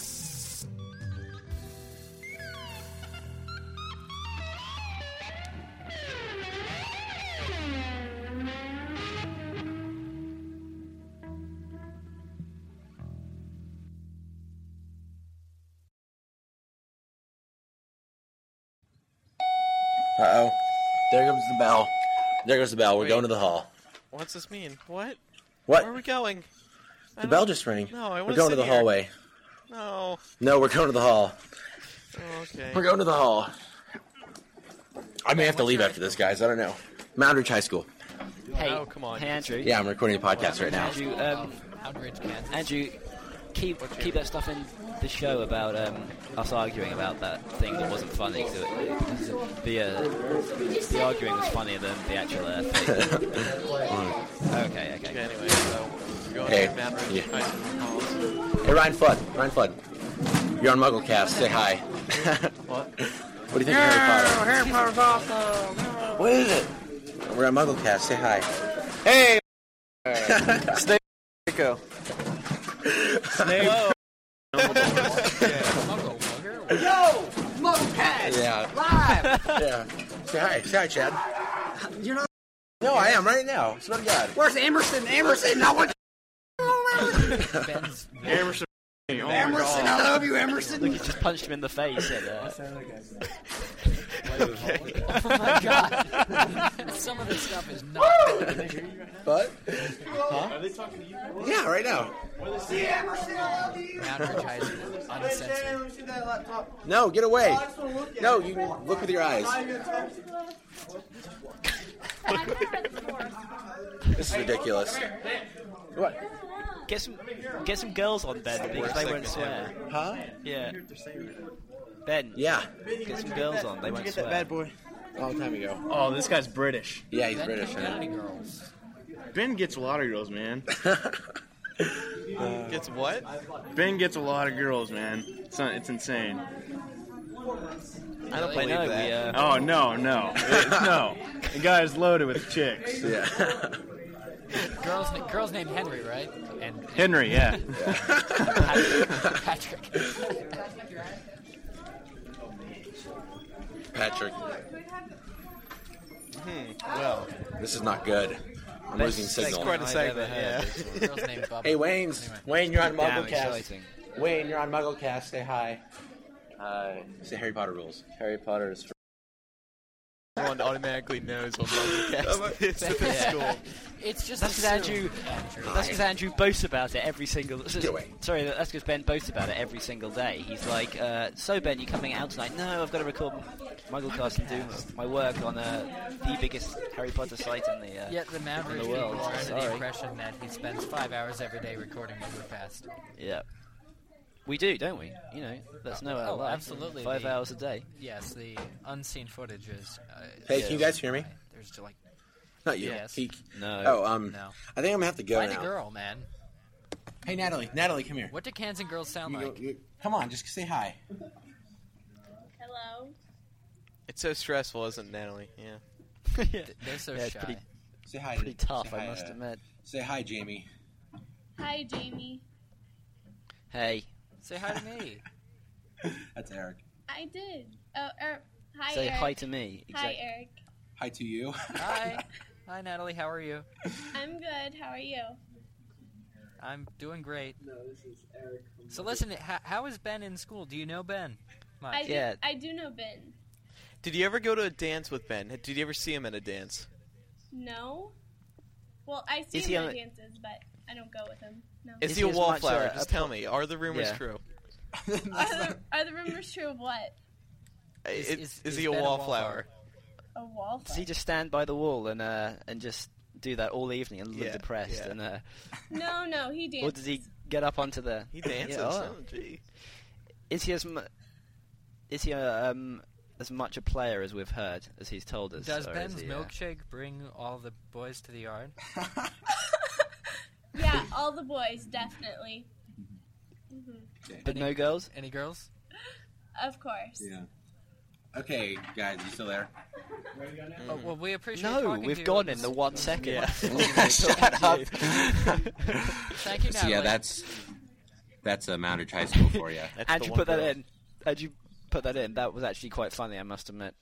The bell. There goes the bell. We're Wait. going to the hall. What's this mean? What? What? Where are we going? I The don't- bell just rang. No, I We're want going to the hallway. No. No, we're going to the hall. Oh, okay. We're going to the hall. I may have to leave after this, guys. I don't know. Moundridge High School. Hey, Oh, come on. Hey, Andrew. Yeah, I'm recording a podcast right now. Andrew, um, Andrew, keep keep that stuff in the show about um, us arguing about that thing that wasn't funny. 'cause it- because the uh, the arguing was funnier than the actual uh, thing. (laughs) okay, okay. Okay, anyway, so we're going Hey, to Moundridge yeah. High School Halls. Hey, Ryan Flood. Ryan Flood. You're on MuggleCast. Say hi. (laughs) What? What do you think of Harry Potter? What is it? We're on MuggleCast. Say hi. Hey! (laughs) Stay go. Muggle Mugger? Yeah. Live. yeah. Say hi. Say hi, Chad. You're not. No, I am right now. Swear to God. Where's Emerson? Emerson, no one. Ben's Emerson. Emerson, I love you, Emerson. Look, he just punched him in the face. And, uh, (laughs) Okay. Oh my god. Some of this stuff is not What? Yeah, right now. Outridge High School. Uncensored. No, get away. No, you look with your eyes. This is ridiculous. What? get some get some girls on Ben because they won't swear. Huh? Yeah. Ben. Yeah. Get some girls on. They won't swear. That bad boy. A long time ago. Oh, this guy's British. Yeah, he's Ben British. can't get any Man. girls. Ben gets a lot of girls, man. (laughs) Gets what? Ben gets a lot of girls, man. It's, not, it's insane. I don't I believe know. that. We, uh, Oh no, no, It- (laughs) no. The guy is loaded with chicks. yeah. Girls, girls named Henry, right? And Henry, yeah. (laughs) Patrick. Patrick, mm-hmm. Well, this is not good. I'm losing Best signal. quite a I've segment, yeah. heard. Girls named Bubba. Hey, Wayne's. Wayne, you're on Damn MuggleCast. exciting. Wayne, you're on MuggleCast. Say hi. Hi. Say Harry Potter rules. Harry Potter is for. Everyone automatically knows what podcast is at this school. It's just That's 'cause assumed, Andrew- Andrew. That's because Andrew boasts about it every single. Get away. Sorry, that's because Ben boasts about it every single day. He's like, uh, "So Ben, you coming out tonight?" No, I've got to record MuggleCast and do my work on uh, the biggest Harry Potter site in the. Uh, Yet the Maverick in the people world. are under Sorry. the impression that he spends five hours every day recording MuggleCast. Yeah. We do, don't we? You know, that's no our Oh, life. absolutely. Five The- hours a day. Yes, the unseen footage is. Uh, Hey, can you guys hear me? There's like Not you. Yes. He- No. Oh, um, No. I think I'm gonna have to go find now. a girl, man. Hey, Natalie. Natalie, come here. What do cans and girls sound You like? you- come on, just say hi. Hello. It's so stressful, isn't it, Natalie? Yeah. (laughs) They're so Yeah, shy. pretty- Say hi. Pretty tough, say I must uh, admit. Say hi, Jamie. Hi, Jamie. Hey, Say hi to me. (laughs) That's Eric. I did. Oh, er, hi, say Eric. hi to me. Hi, Exact- Eric. Hi to you. Hi. (laughs) Hi, Natalie. How are you? I'm good. How are you? I'm doing great. No, this is Eric. From So listen, how, how is Ben in school? Do you know Ben? Much? I do, Yeah. I do know Ben. Did you ever go to a dance with Ben? Did you ever see him at a dance? No. Well, I see Is him he at on- dances, but I don't go with him. No. Is, Is he a he as wallflower? Just tell me. Are the rumors Yeah. true? (laughs) are, the, are the rumors true of what? Is- It- is- is is he a Ben a wallflower? A wallflower. Does he just stand by the wall and uh, and just do that all evening and look Yeah, depressed? yeah. And uh, No, no, he dances. (laughs) or does he get up onto the? He (laughs) dances. Yeah, oh. oh, gee. Is he as mu- is he uh, um as much a player as we've heard as he's told us? Does or Ben's is he, uh, milkshake bring all the boys to the yard? Yeah, (laughs) all the boys, definitely. hmm but no girls? Any girls? Of course. Yeah. Okay, guys, you still there? Oh, well, we appreciate No, talking we've you. gone in the one second. Yeah. (laughs) Shut up. (laughs) Thank you, So Natalie. yeah, that's that's a Moundridge High School for you. That's How'd you one put that girl. in? How'd you put that in? That was actually quite funny, I must admit.